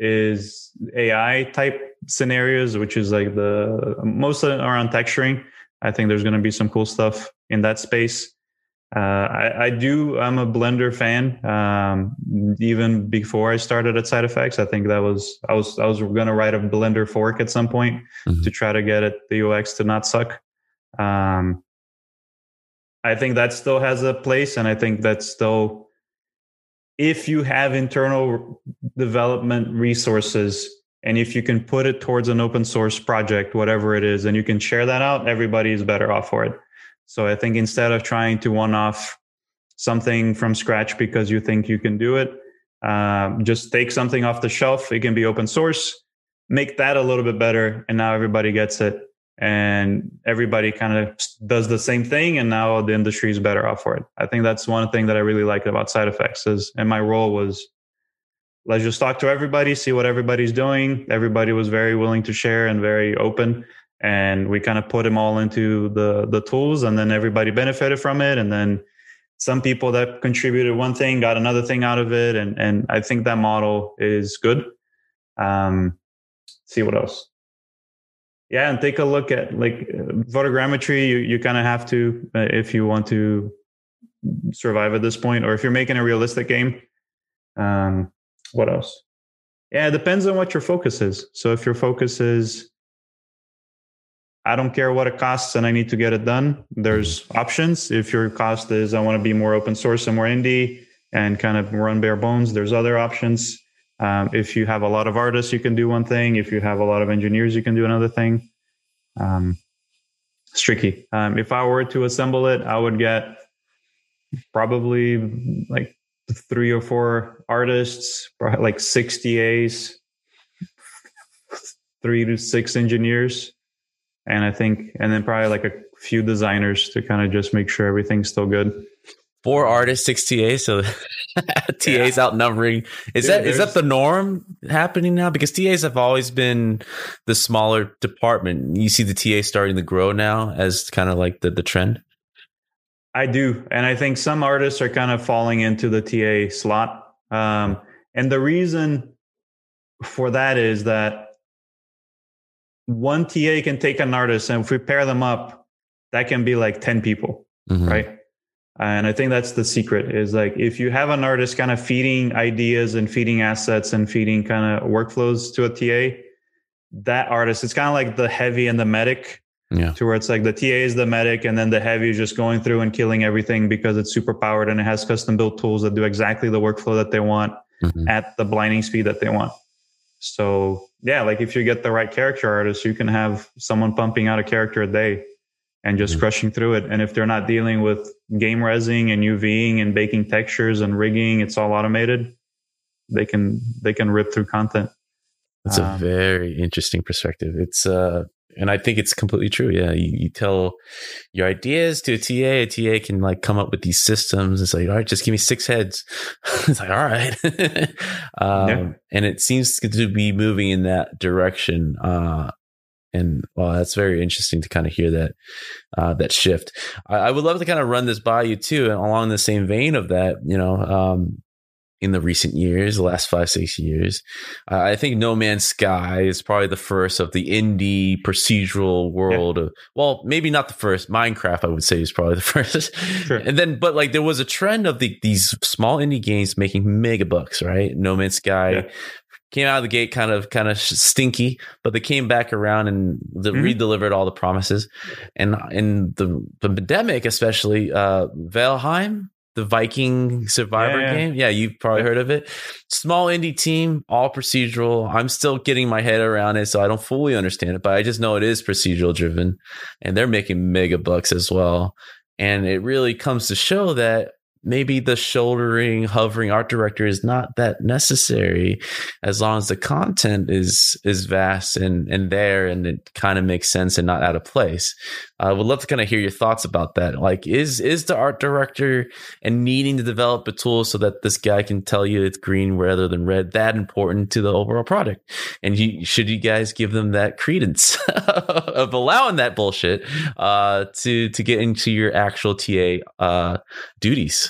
[SPEAKER 2] is AI type scenarios, which is like the most around texturing. I think there's going to be some cool stuff in that space. Uh, I, I, do. I'm a Blender fan. Um, even before I started at SideFX, I think that was I was I was going to write a Blender fork at some point mm-hmm. to try to get it the UX to not suck. Um, I think that still has a place, and I think that's still if you have internal development resources and if you can put it towards an open source project whatever it is and you can share that out everybody is better off for it. So i think instead of trying to one off something from scratch because you think you can do it um, just take something off the shelf. It can be open source make that a little bit better and now everybody gets it. And everybody kind of does the same thing and now the industry is better off for it. I think that's one thing that i really liked about SideFX is and my role was let's just talk to everybody see what everybody's doing everybody was very willing to share and very open and we kind of put them all into the the tools and then everybody benefited from it and then some people that contributed one thing got another thing out of it and and i think that model is good um see what else yeah, and take a look at like photogrammetry. You you kind of have to uh, if you want to survive at this point, or if you're making a realistic game. Um, what else? Yeah, it depends on what your focus is. So if your focus is I don't care what it costs and I need to get it done. There's options. If your cost is I want to be more open source and more indie and kind of run bare bones, there's other options. Um, if you have a lot of artists, you can do one thing. If you have a lot of engineers, you can do another thing. Um, it's tricky. Um, if I were to assemble it, I would get probably like three or four artists, like six TAs, three to six engineers, and I think, and then probably like a few designers to kind of just make sure everything's still good.
[SPEAKER 1] Four artists, six TAs, so (laughs) TAs yeah. outnumbering. Is Dude, that is that the norm happening now? Because TAs have always been the smaller department. You see the TA starting to grow now as kind of like the, the trend.
[SPEAKER 2] I do, and I think some artists are kind of falling into the TA slot. Um, and the reason for that is that one TA can take an artist, and if we pair them up, that can be like ten people, mm-hmm. right? And I think that's the secret is like if you have an artist kind of feeding ideas and feeding assets and feeding kind of workflows to a TA, that artist, it's kind of like the heavy and the medic. Yeah. To where it's like the TA is the medic and then the heavy is just going through and killing everything because it's super powered and it has custom built tools that do exactly the workflow that they want mm-hmm. at the blinding speed that they want. So yeah, like if you get the right character artist, you can have someone pumping out a character a day and just mm-hmm. crushing through it. And if they're not dealing with game resing and UVing and baking textures and rigging, it's all automated. They can they can rip through content.
[SPEAKER 1] That's um, a very interesting perspective. It's uh and I think it's completely true. Yeah, you, you, tell your ideas to a TA. A TA can like come up with these systems. It's like, all right, just give me six heads. (laughs) it's like, all right, (laughs) um, yeah. and it seems to be moving in that direction. Uh, and well, that's very interesting to kind of hear that uh, that shift. I, I, would love to kind of run this by you too, and along the same vein of that, you know, um, in the recent years, the last five six years, uh, I think No Man's Sky is probably the first of the indie procedural world yeah. of well, maybe not the first. Minecraft, I would say, is probably the (laughs) first. Sure. And then, but like there was a trend of the, these small indie games making mega bucks, right? No Man's Sky. Yeah came out of the gate kind of kind of stinky, but they came back around and the, mm-hmm. re-delivered all the promises. And in the, the pandemic, especially uh, Valheim, the Viking Survivor yeah, game. Yeah, you've probably heard of it. Small indie team, all procedural. I'm still getting my head around it, so I don't fully understand it, but I just know it is procedural driven, and they're making mega bucks as well. And it really comes to show that maybe the shouldering, hovering art director is not that necessary as long as the content is is vast and and there and it kind of makes sense and not out of place. I would love to kind of hear your thoughts about that. Like, is is the art director and needing to develop a tool so that this guy can tell you it's green rather than red that important to the overall product? And you, should you guys give them that credence (laughs) of allowing that bullshit uh, to to get into your actual TA uh, duties?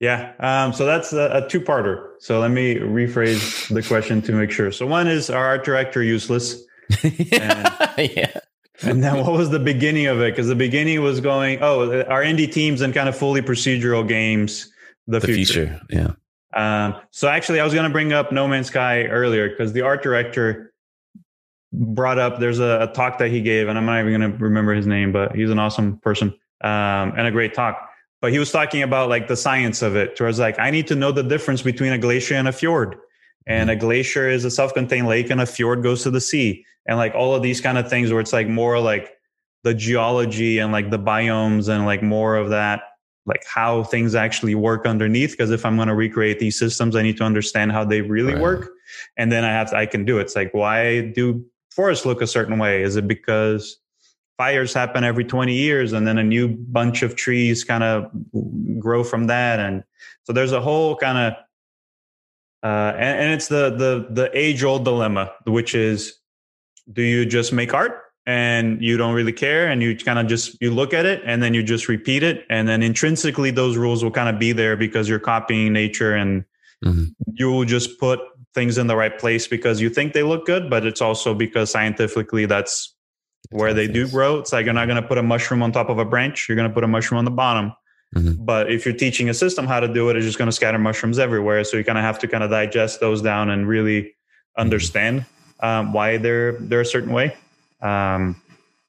[SPEAKER 2] Yeah. Um, so that's a, a two parter. So let me rephrase the question to make sure. So one is our art director useless? (laughs) yeah. And then what was the beginning of it? Because the beginning was going, oh, our indie teams and kind of fully procedural games, the, the future. future.
[SPEAKER 1] Yeah.
[SPEAKER 2] Um, so actually, I was going to bring up No Man's Sky earlier because the art director brought up there's a, a, talk that he gave, and I'm not even going to remember his name, but he's an awesome person um, and a great talk. But he was talking about like the science of it, towards like I need to know the difference between a glacier and a fjord. And a mm-hmm. glacier is a self-contained lake, and a fjord goes to the sea. And like all of these kind of things where it's like more like the geology and like the biomes and like more of that like how things actually work underneath. Because if i'm going to recreate these systems i need to understand how they really right. work. And then i have to, i can do it. It's like why do forests look a certain way? Is it because fires happen every 20 years and then a new bunch of trees kind of grow from that and so there's a whole kind of uh, and, and it's the the the age old dilemma which is do you just make art and you don't really care and you kind of just you look at it and then you just repeat it and then intrinsically those rules will kind of be there because you're copying nature and mm-hmm. you will just put things in the right place because you think they look good but it's also because scientifically that's where they do grow it's like you're not going to put a mushroom on top of a branch you're going to put a mushroom on the bottom mm-hmm. but if you're teaching a system how to do it it's just going to scatter mushrooms everywhere so you kind of have to kind of digest those down and really mm-hmm. understand um, why they're they're a certain way. Um,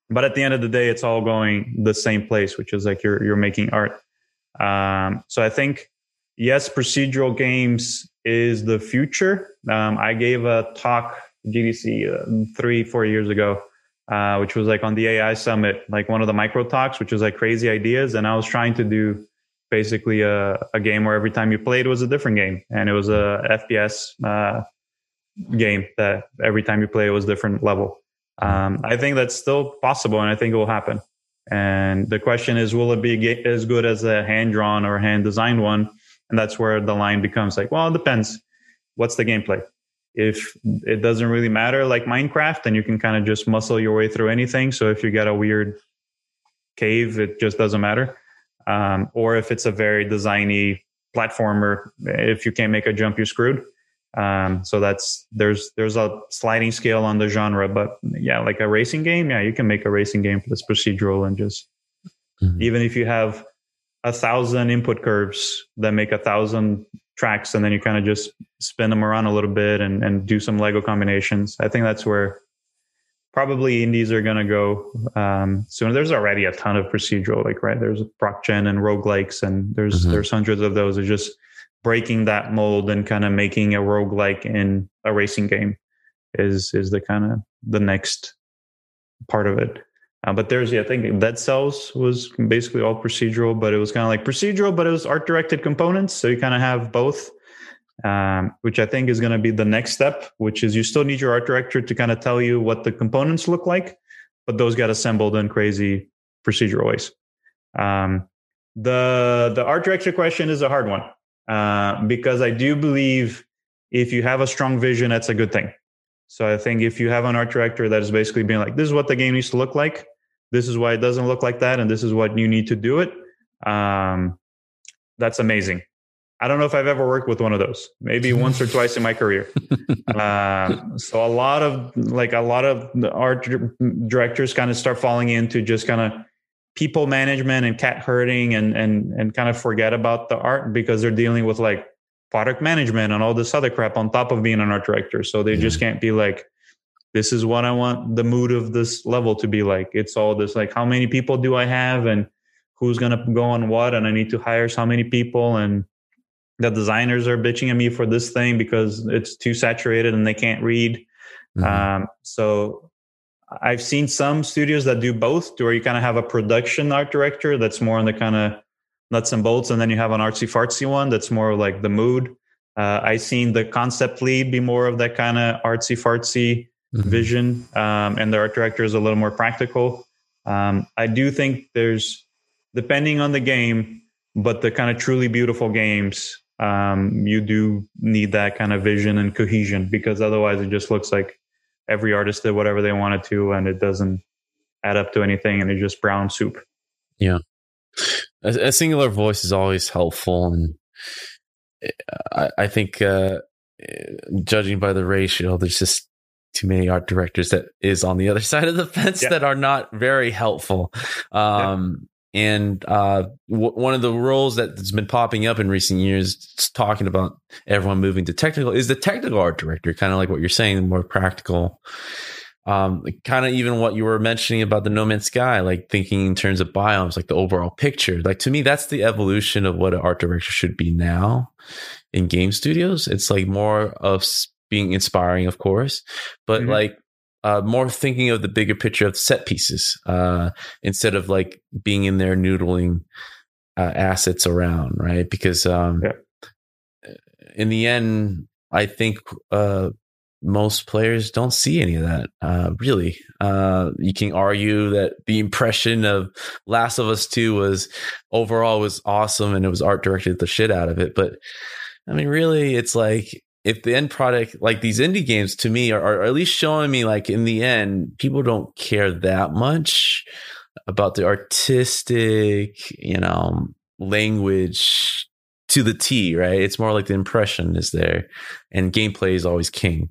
[SPEAKER 2] but at the end of the day, it's all going the same place, which is like you're you're making art. Um, so I think yes, procedural games is the future. Um, I gave a talk GDC uh, three four years ago, uh, which was like on the AI summit, like one of the micro talks, which was like crazy ideas, and I was trying to do basically a, a game where every time you played was a different game, and it was a FPS. Uh, game that every time you play it was a different level. Um, I think that's still possible, and I think it will happen. And the question is, will it be as good as a hand drawn or hand designed one? And that's where the line becomes like, well, it depends. What's the gameplay? If it doesn't really matter, like Minecraft, then you can kind of just muscle your way through anything. So if you get a weird cave, it just doesn't matter. Um, or if it's a very designy platformer, if you can't make a jump, you're screwed. Um, so that's there's there's a sliding scale on the genre, but yeah, like a racing game, yeah, you can make a racing game that's procedural and just mm-hmm. even if you have a thousand input curves that make a thousand tracks, and then you kind of just spin them around a little bit and and do some Lego combinations. I think that's where probably indies are going to go um, soon. There's already a ton of procedural, like right there's ProcGen and roguelikes, and there's mm-hmm. there's hundreds of those. It's just breaking that mold and kind of making a roguelike in a racing game is is the kind of the next part of it. Uh, but there's, yeah, I think Dead Cells was basically all procedural, but it was kind of like procedural, but it was art directed components. So you kind of have both, um, which I think is going to be the next step, which is you still need your art director to kind of tell you what the components look like, but those get assembled in crazy procedural ways. Um, the the art director question is a hard one uh, because I do believe if you have a strong vision, that's a good thing. So I think if you have an art director that is basically being like, this is what the game needs to look like, this is why it doesn't look like that, and this is what you need to do it, um, that's amazing. I don't know if I've ever worked with one of those. Maybe (laughs) once or twice in my career. Uh, (laughs) so a lot of like a lot of art directors kind of start falling into just kind of people management and cat herding and and and kind of forget about the art because they're dealing with like product management and all this other crap on top of being an art director. So they just can't be like, this is what I want the mood of this level to be like. It's all this like, how many people do I have and who's going to go on what? And I need to hire so many people. And the designers are bitching at me for this thing because it's too saturated and they can't read. Mm-hmm. Um, so I've seen some studios that do both, to where you kind of have a production art director that's more on the kind of nuts and bolts, and then you have an artsy fartsy one that's more like the mood. Uh, I seen the concept lead be more of that kind of artsy fartsy mm-hmm. vision, um, and the art director is a little more practical. Um, I do think there's, depending on the game, but the kind of truly beautiful games, um, you do need that kind of vision and cohesion because otherwise it just looks like every artist did whatever they wanted to and it doesn't add up to anything and it's just brown soup.
[SPEAKER 1] Yeah a, a singular voice is always helpful, and eh, I, I think uh, judging by the ratio, there's just too many art directors that is on the other (laughs) side of the fence yeah. that are not very helpful. Um, yeah. And uh, w- one of the roles that's been popping up in recent years, talking about everyone moving to technical, is the technical art director, kind of like what you're saying, more practical um, kind of even what you were mentioning about the No Man's Sky, like thinking in terms of biomes, like the overall picture. Like to me, that's the evolution of what an art director should be now in game studios. It's like more of being inspiring, of course, but mm-hmm. like uh, more thinking of the bigger picture of set pieces uh, instead of like being in there noodling uh, assets around, right? Because um, yeah. in the end, I think uh, most players don't see any of that. Uh, really, uh, you can argue that the impression of Last of Us Two was overall was awesome, and it was art directed the shit out of it. But I mean, really, it's like if the end product, like these indie games, to me, are, are at least showing me like in the end, people don't care that much about the artistic, you know, language to the T, right? It's more like the impression is there, and gameplay is always king.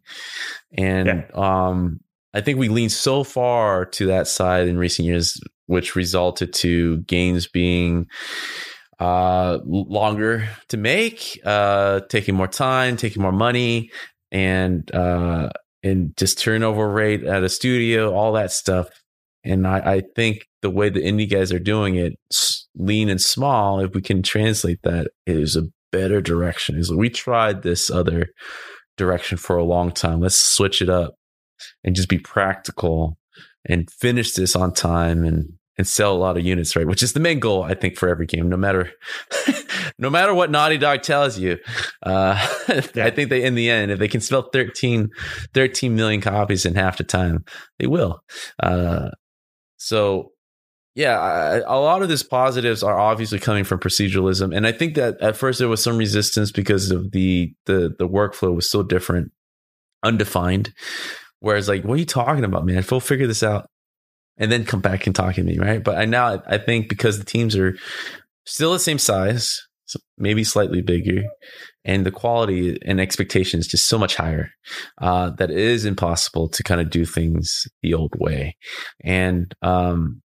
[SPEAKER 1] And yeah. um, I think we leaned so far to that side in recent years, which resulted to games being uh, longer to make, uh, taking more time, taking more money, and uh, and just turnover rate at a studio, all that stuff. And I, I think the way the indie guys are doing it, lean and small, if we can translate that, is a better direction. Is we tried this other direction for a long time. Let's switch it up and just be practical and finish this on time and and sell a lot of units, right? Which is the main goal, I think, for every game. No matter, (laughs) no matter what Naughty Dog tells you, uh. (laughs) I think they, in the end, if they can sell 13, 13 million copies in half the time, they will. Uh, so yeah, I, a lot of these positives are obviously coming from proceduralism, and I think that at first there was some resistance because of the the the workflow was so different, undefined. Whereas, like, what are you talking about, man? We'll figure this out, and then come back and talk to me, right? But I now I think because the teams are still the same size, maybe slightly bigger, and the quality and expectation is just so much higher uh, that it is impossible to kind of do things the old way. And um,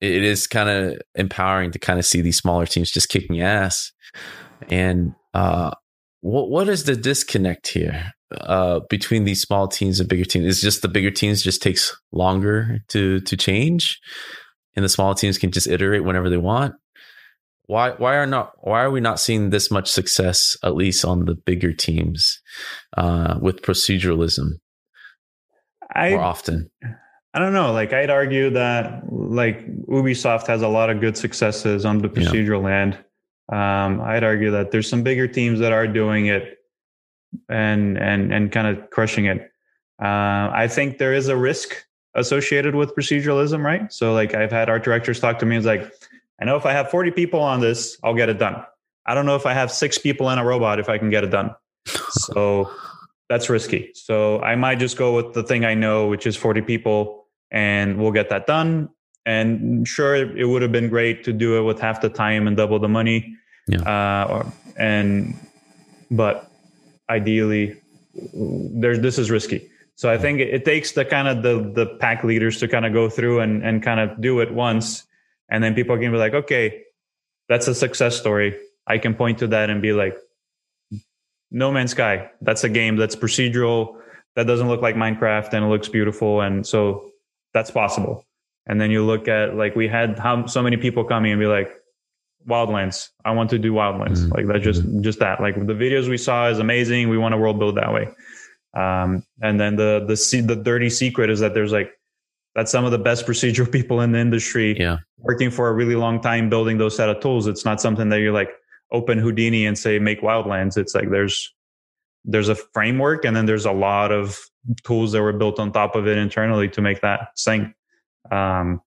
[SPEAKER 1] it is kind of empowering to kind of see these smaller teams just kicking ass. And uh, what what is the disconnect here uh, between these small teams and bigger teams? Is just the bigger teams just takes longer to to change, and the small teams can just iterate whenever they want. Why why are not why are we not seeing this much success at least on the bigger teams uh, with proceduralism I, more often?
[SPEAKER 2] I don't know. Like I'd argue that like Ubisoft has a lot of good successes on the procedural yeah. end. Um, I'd argue that there's some bigger teams that are doing it and and and kind of crushing it. Uh, I think there is a risk associated with proceduralism, right? So like I've had art directors talk to me. It's like I know if I have 40 people on this, I'll get it done. I don't know if I have six people and a robot if I can get it done. so that's risky. So I might just go with the thing I know, which is 40 people and we'll get that done. And sure, it would have been great to do it with half the time and double the money. Yeah. Uh, or, and but ideally, there's this is risky. So I think it, takes the kind of the the pack leaders to kind of go through and and kind of do it once, and then people can be like, okay, that's a success story. I can point to that and be like, No Man's Sky. That's a game that's procedural that doesn't look like Minecraft and it looks beautiful, and so that's possible. And then you look at like we had how so many people coming and be like, Wildlands. I want to do Wildlands. Mm-hmm. Like that, just mm-hmm. just that. Like the videos we saw is amazing. We want to world build that way. Um, and then the the the dirty secret is that there's like that's some of the best procedural (laughs) people in the industry.
[SPEAKER 1] Yeah,
[SPEAKER 2] working for a really long time building those set of tools. It's not something that you're like open Houdini and say make Wildlands. It's like there's there's a framework and then there's a lot of tools that were built on top of it internally to make that sing. Um,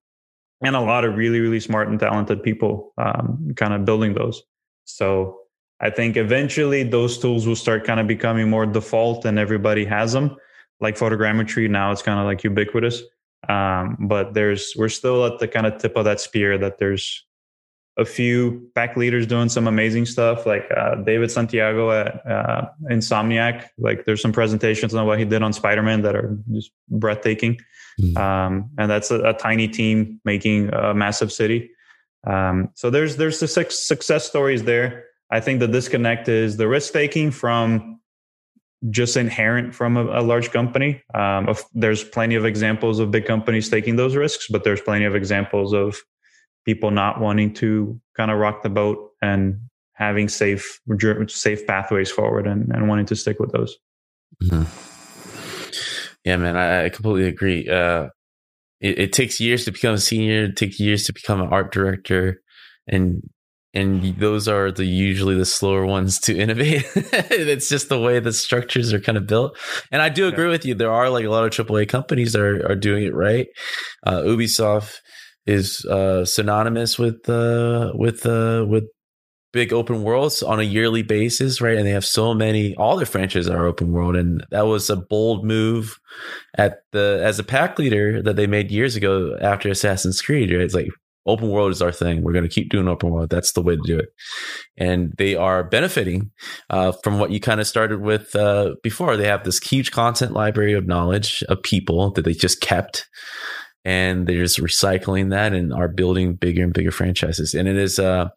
[SPEAKER 2] and a lot of really, really smart and talented people um, kind of building those. So I think eventually those tools will start kind of becoming more default and everybody has them. Like photogrammetry now, it's kind of like ubiquitous. Um, but there's we're still at the kind of tip of that spear that there's a few pack leaders doing some amazing stuff, like uh, David Santiago at uh, Insomniac. Like there's some presentations on what he did on Spider Man that are just breathtaking. Mm-hmm. Um, and that's a, a, tiny team making a massive city. Um, so there's there's the success stories there. I think the disconnect is the risk taking from just inherent from a, a large company. Um, of, there's plenty of examples of big companies taking those risks, but there's plenty of examples of people not wanting to kind of rock the boat and having safe safe pathways forward and, and wanting to stick with those. Mm-hmm.
[SPEAKER 1] Yeah, man, I, I completely agree. Uh, it, it, takes years to become a senior. It takes years to become an art director, and and those are the usually the slower ones to (laughs) innovate. it's just the way the structures are kind of built. And I do agree yeah. with you. There are like a lot of AAA companies that are, are doing it right. Uh, Ubisoft is uh, synonymous with uh, with uh, with big open worlds on a yearly basis, right? And they have so many. All their franchises are open world, and that was a bold move at the as a pack leader that they made years ago after Assassin's Creed. Right? It's like open world is our thing. We're going to keep doing open world. That's the way to do it. And they are benefiting uh, from what you kind of started with uh, before. They have this huge content library of knowledge of people that they just kept and they're just recycling that and are building bigger and bigger franchises. And it is uh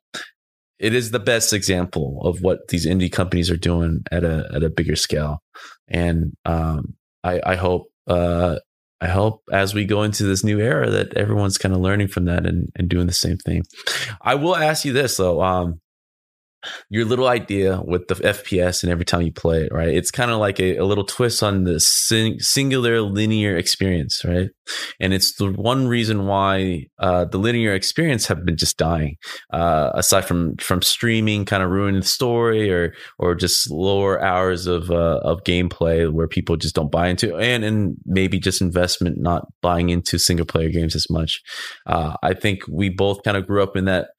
[SPEAKER 1] it is the best example of what these indie companies are doing at a at a bigger scale. And um I, I hope uh I hope as we go into this new era that everyone's kind of learning from that and, and doing the same thing. I will ask you this though. Um, your little idea with the FPS and every time you play it, right? It's kind of like a, a, little twist on the sing, singular linear experience, right? And it's the one reason why uh, the linear experience have been just dying. Uh, aside from from streaming, kind of ruining the story, or or just lower hours of uh, of gameplay where people just don't buy into, and and maybe just investment not buying into single player games as much. Uh, I think we both kind of grew up in that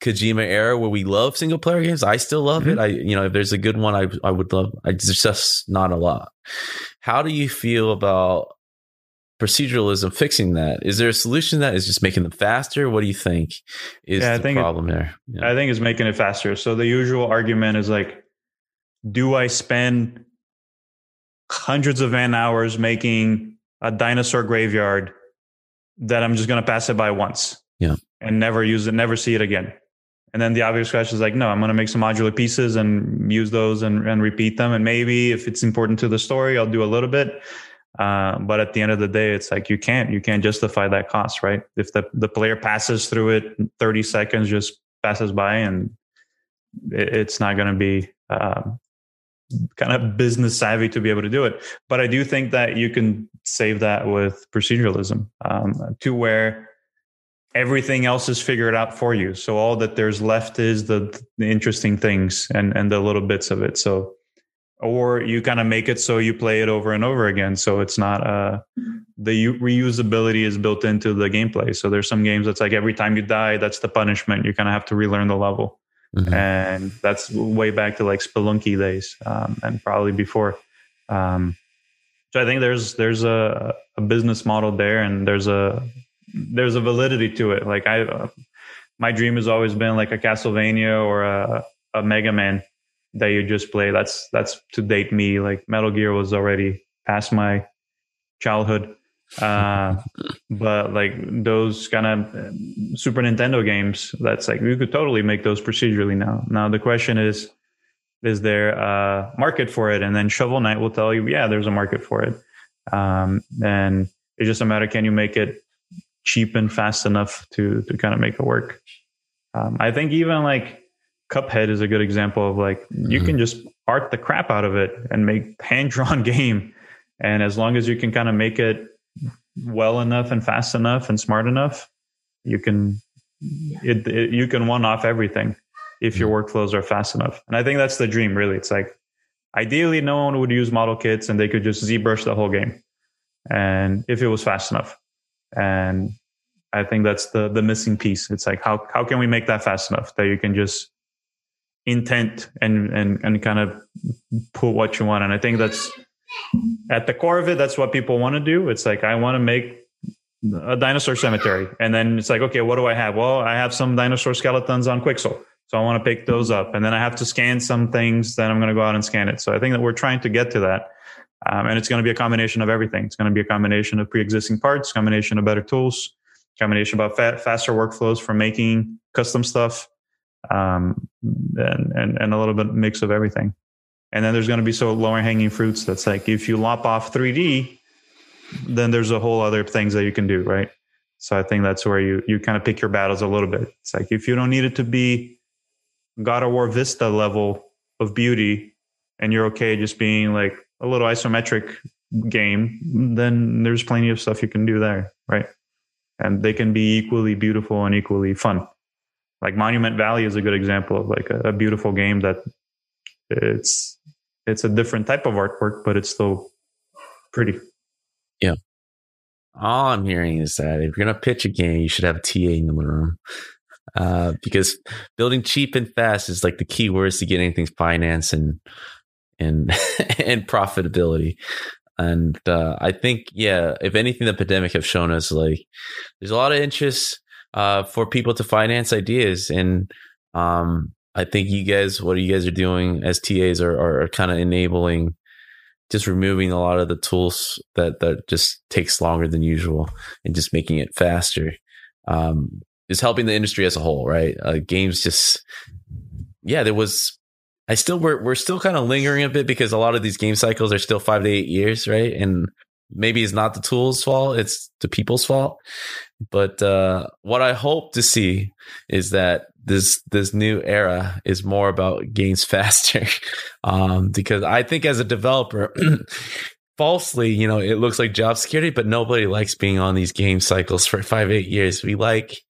[SPEAKER 1] Kojima era where we love single player games. I still love mm-hmm. it. I, you know, if there's a good one, I, I would love. I just not a lot. How do you feel about proceduralism fixing that? Is there a solution that is just making them faster? What do you think is yeah, the problem
[SPEAKER 2] it,
[SPEAKER 1] there?
[SPEAKER 2] Yeah. I think it's making it faster. So the usual argument is like, do I spend hundreds of man hours making a dinosaur graveyard that I'm just going to pass it by once?
[SPEAKER 1] Yeah.
[SPEAKER 2] And never use it, never see it again. And then the obvious question is like, no, I'm going to make some modular pieces and use those and, and repeat them. And maybe if it's important to the story, I'll do a little bit. Uh, but at the end of the day, it's like you can't you can't justify that cost, right? If the the player passes through it, 30 seconds just passes by, and it, it's not going to be um, kind of business savvy to be able to do it. But I do think that you can save that with proceduralism um, to where everything else is figured out for you. So all that there's left is the, the interesting things and and the little bits of it. So or you kind of make it so you play it over and over again. So it's not uh the reusability is built into the gameplay. So there's some games that's like every time you die, that's the punishment. You kind of have to relearn the level. Mm-hmm. And that's way back to like Spelunky days um, and probably before. Um, so I think there's there's a, a business model there, and there's a there's a validity to it. Like I, uh, my dream has always been like a Castlevania or a, a Mega Man that you just play. That's that's to date me. Like Metal Gear was already past my childhood. Uh, (laughs) but like those kind of uh, Super Nintendo games, that's like you could totally make those procedurally now. Now the question is, is there a market for it? And then Shovel Knight will tell you, yeah, there's a market for it. Um, and it's just a matter can you make it cheap and fast enough to to kind of make it work. Um, I think even like Cuphead is a good example of like mm-hmm. you can just art the crap out of it and make (laughs) hand drawn game, and as long as you can kind of make it well enough and fast enough and smart enough, you can it, it you can one off everything if your mm-hmm. workflows are fast enough. And I think that's the dream, really. It's like ideally no one would use model kits and they could just ZBrush the whole game, and if it was fast enough. And I think that's the the missing piece. It's like how how can we make that fast enough that you can just intent and and and kind of put what you want. And I think that's at the core of it. That's what people want to do. It's like I want to make a dinosaur cemetery, and then it's like okay, what do I have? Well, I have some dinosaur skeletons on Quixel. So I want to pick those up, and then I have to scan some things. Then I'm going to go out and scan it. So I think that we're trying to get to that, um, and it's going to be a combination of everything. It's going to be a combination of pre-existing parts, combination of better tools, combination about fa- faster workflows for making custom stuff, um, and, and and a little bit mix of everything. And then there's going to be so lower hanging fruits. That's like if you lop off 3D, then there's a whole other things that you can do, right? So I think that's where you you kind of pick your battles a little bit. It's like if you don't need it to be God of War Vista level of beauty, and you're okay just being like a little isometric game, then there's plenty of stuff you can do there, right? And they can be equally beautiful and equally fun. Like Monument Valley is a good example of like a, a beautiful game that it's it's a different type of artwork, but it's still pretty.
[SPEAKER 1] Yeah. All I'm hearing is that if you're gonna pitch a game, you should have a TA in the room uh, because building cheap and fast is like the key words to get things financed and and (laughs) and profitability. And uh, I think, yeah, if anything, the pandemic have shown us like there's a lot of interest uh, for people to finance ideas, and um, I think you guys, what you guys are doing as TAs, are are, are kind of enabling just removing a lot of the tools that that just takes longer than usual and just making it faster. Um, is helping the industry as a whole, right? Uh, games just, yeah, there was. I still we're we're still kind of lingering a bit because a lot of these game cycles are still five to eight years, right? And maybe it's not the tools' fault; it's the people's fault. But uh, what I hope to see is that this this new era is more about games (laughs) faster, um, because I think as a developer. (clears throat) falsely, you know, it looks like job security, but nobody likes being on these game cycles for five, eight years. We like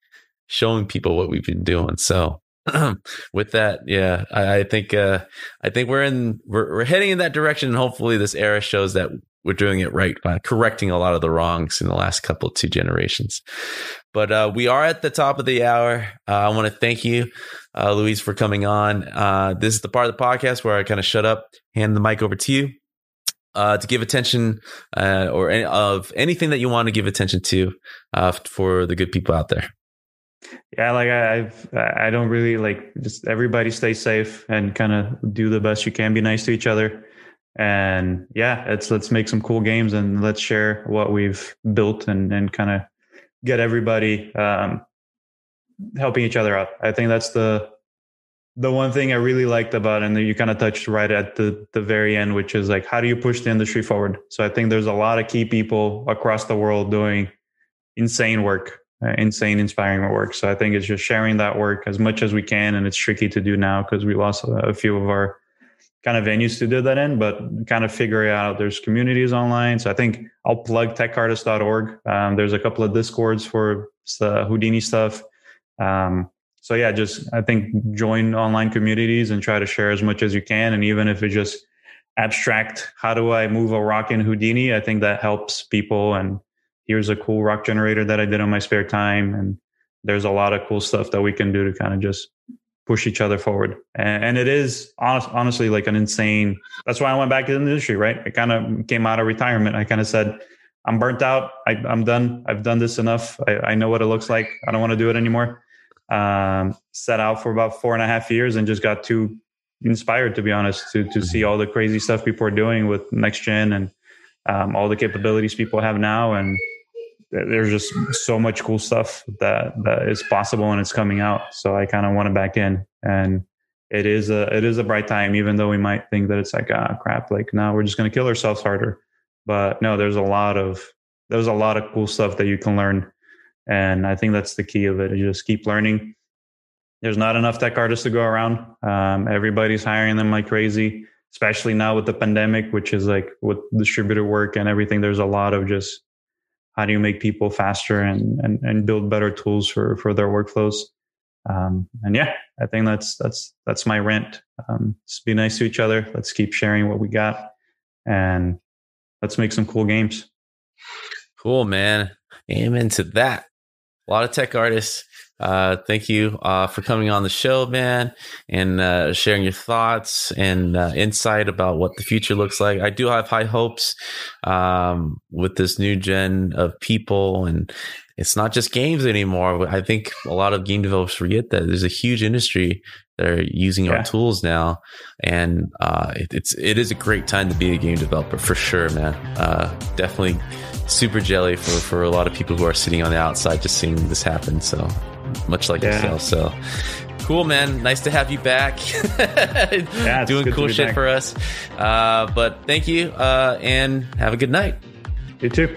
[SPEAKER 1] showing people what we've been doing. So (clears throat) with that, yeah, I, I think uh, I think we're in we're, we're heading in that direction, and hopefully this era shows that we're doing it right by correcting a lot of the wrongs in the last couple two generations. But uh, we are at the top of the hour. Uh, I want to thank you, uh, Luiz, for coming on. Uh, this is the part of the podcast where I kind of shut up, hand the mic over to you. Uh, to give attention uh, or any, of anything that you want to give attention to for the good people out there
[SPEAKER 2] yeah like I, i don't really like just everybody stay safe and kind of do the best you can be nice to each other. And yeah it's let's make some cool games and let's share what we've built and and kind of get everybody um, helping each other out. I think that's the the one thing i really liked about and you kind of touched right at the the very end which is like how do you push the industry forward? So i think there's a lot of key people across the world doing insane work uh, insane, inspiring work. So I think it's just sharing that work as much as we can. And it's tricky to do now because we lost a, few of our kind of venues to do that in, but kind of figuring out there's communities online. So I think I'll plug techartist.org. Um, there's a couple of discords for the Houdini stuff. Um, so yeah, just I think join online communities and try to share as much as you can. And even if it's just abstract, how do I move a rock in Houdini? I think that helps people and here's a cool rock generator that I did on my spare time. And there's a lot of cool stuff that we can do to kind of just push each other forward. And, and it is honest, honestly like an insane, that's why I went back into the industry, right? I kind of came out of retirement. I kind of said, I'm burnt out. I, am done. I've done this enough. I, I, know what it looks like. I don't want to do it anymore. Um, set out for about four and a half years and just got too inspired, to be honest, to to see all the crazy stuff people are doing with next gen and um, all the capabilities people have now. And there's just so much cool stuff that that is possible and it's coming out. So I kind of want to back in and it is a it is a bright time, even though we might think that it's like ah crap, like now we're just gonna kill ourselves harder. But no, there's a lot of there's a lot of cool stuff that you can learn, and I think that's the key of it. You just keep learning. There's not enough tech artists to go around. Um, everybody's hiring them like crazy, especially now with the pandemic, which is like with distributor work and everything. There's a lot of just how do you make people faster and and, and build better tools for for their workflows um, and yeah, I think that's that's that's my rent. Um, let's be nice to each other. Let's keep sharing what we got, and let's make some cool games.
[SPEAKER 1] Cool, man. Amen to that. A lot of tech artists. Uh, thank you uh, for coming on the show, man, and uh, sharing your thoughts and uh, insight about what the future looks like. I do have high hopes um, with this new gen of people and it's not just games anymore. I think a lot of game developers forget that there's a huge industry that are using yeah. our tools now, and uh, it, it's it is a great time to be a game developer for sure, man. Uh, definitely super jelly for for a lot of people who are sitting on the outside just seeing this happen. So much like yeah. yourself. So cool, man. Nice to have you back. (laughs) yeah, doing cool shit back. for us. Uh, but thank you, uh, and have a good night.
[SPEAKER 2] You too.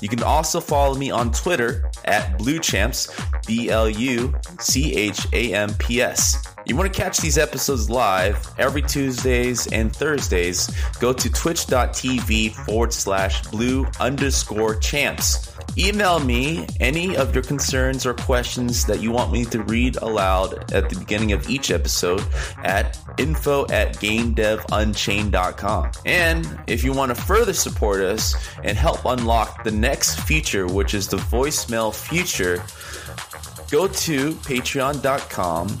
[SPEAKER 1] You can also follow me on Twitter at BluChamps, B L U C H A M P S. You want to catch these episodes live every Tuesdays and Thursdays? Go to twitch.tv forward slash blue underscore champs. Email me any of your concerns or questions that you want me to read aloud at the beginning of each episode at info at gamedevunchained.com. And if you want to further support us and help unlock the next feature, which is the voicemail feature, go to patreon.com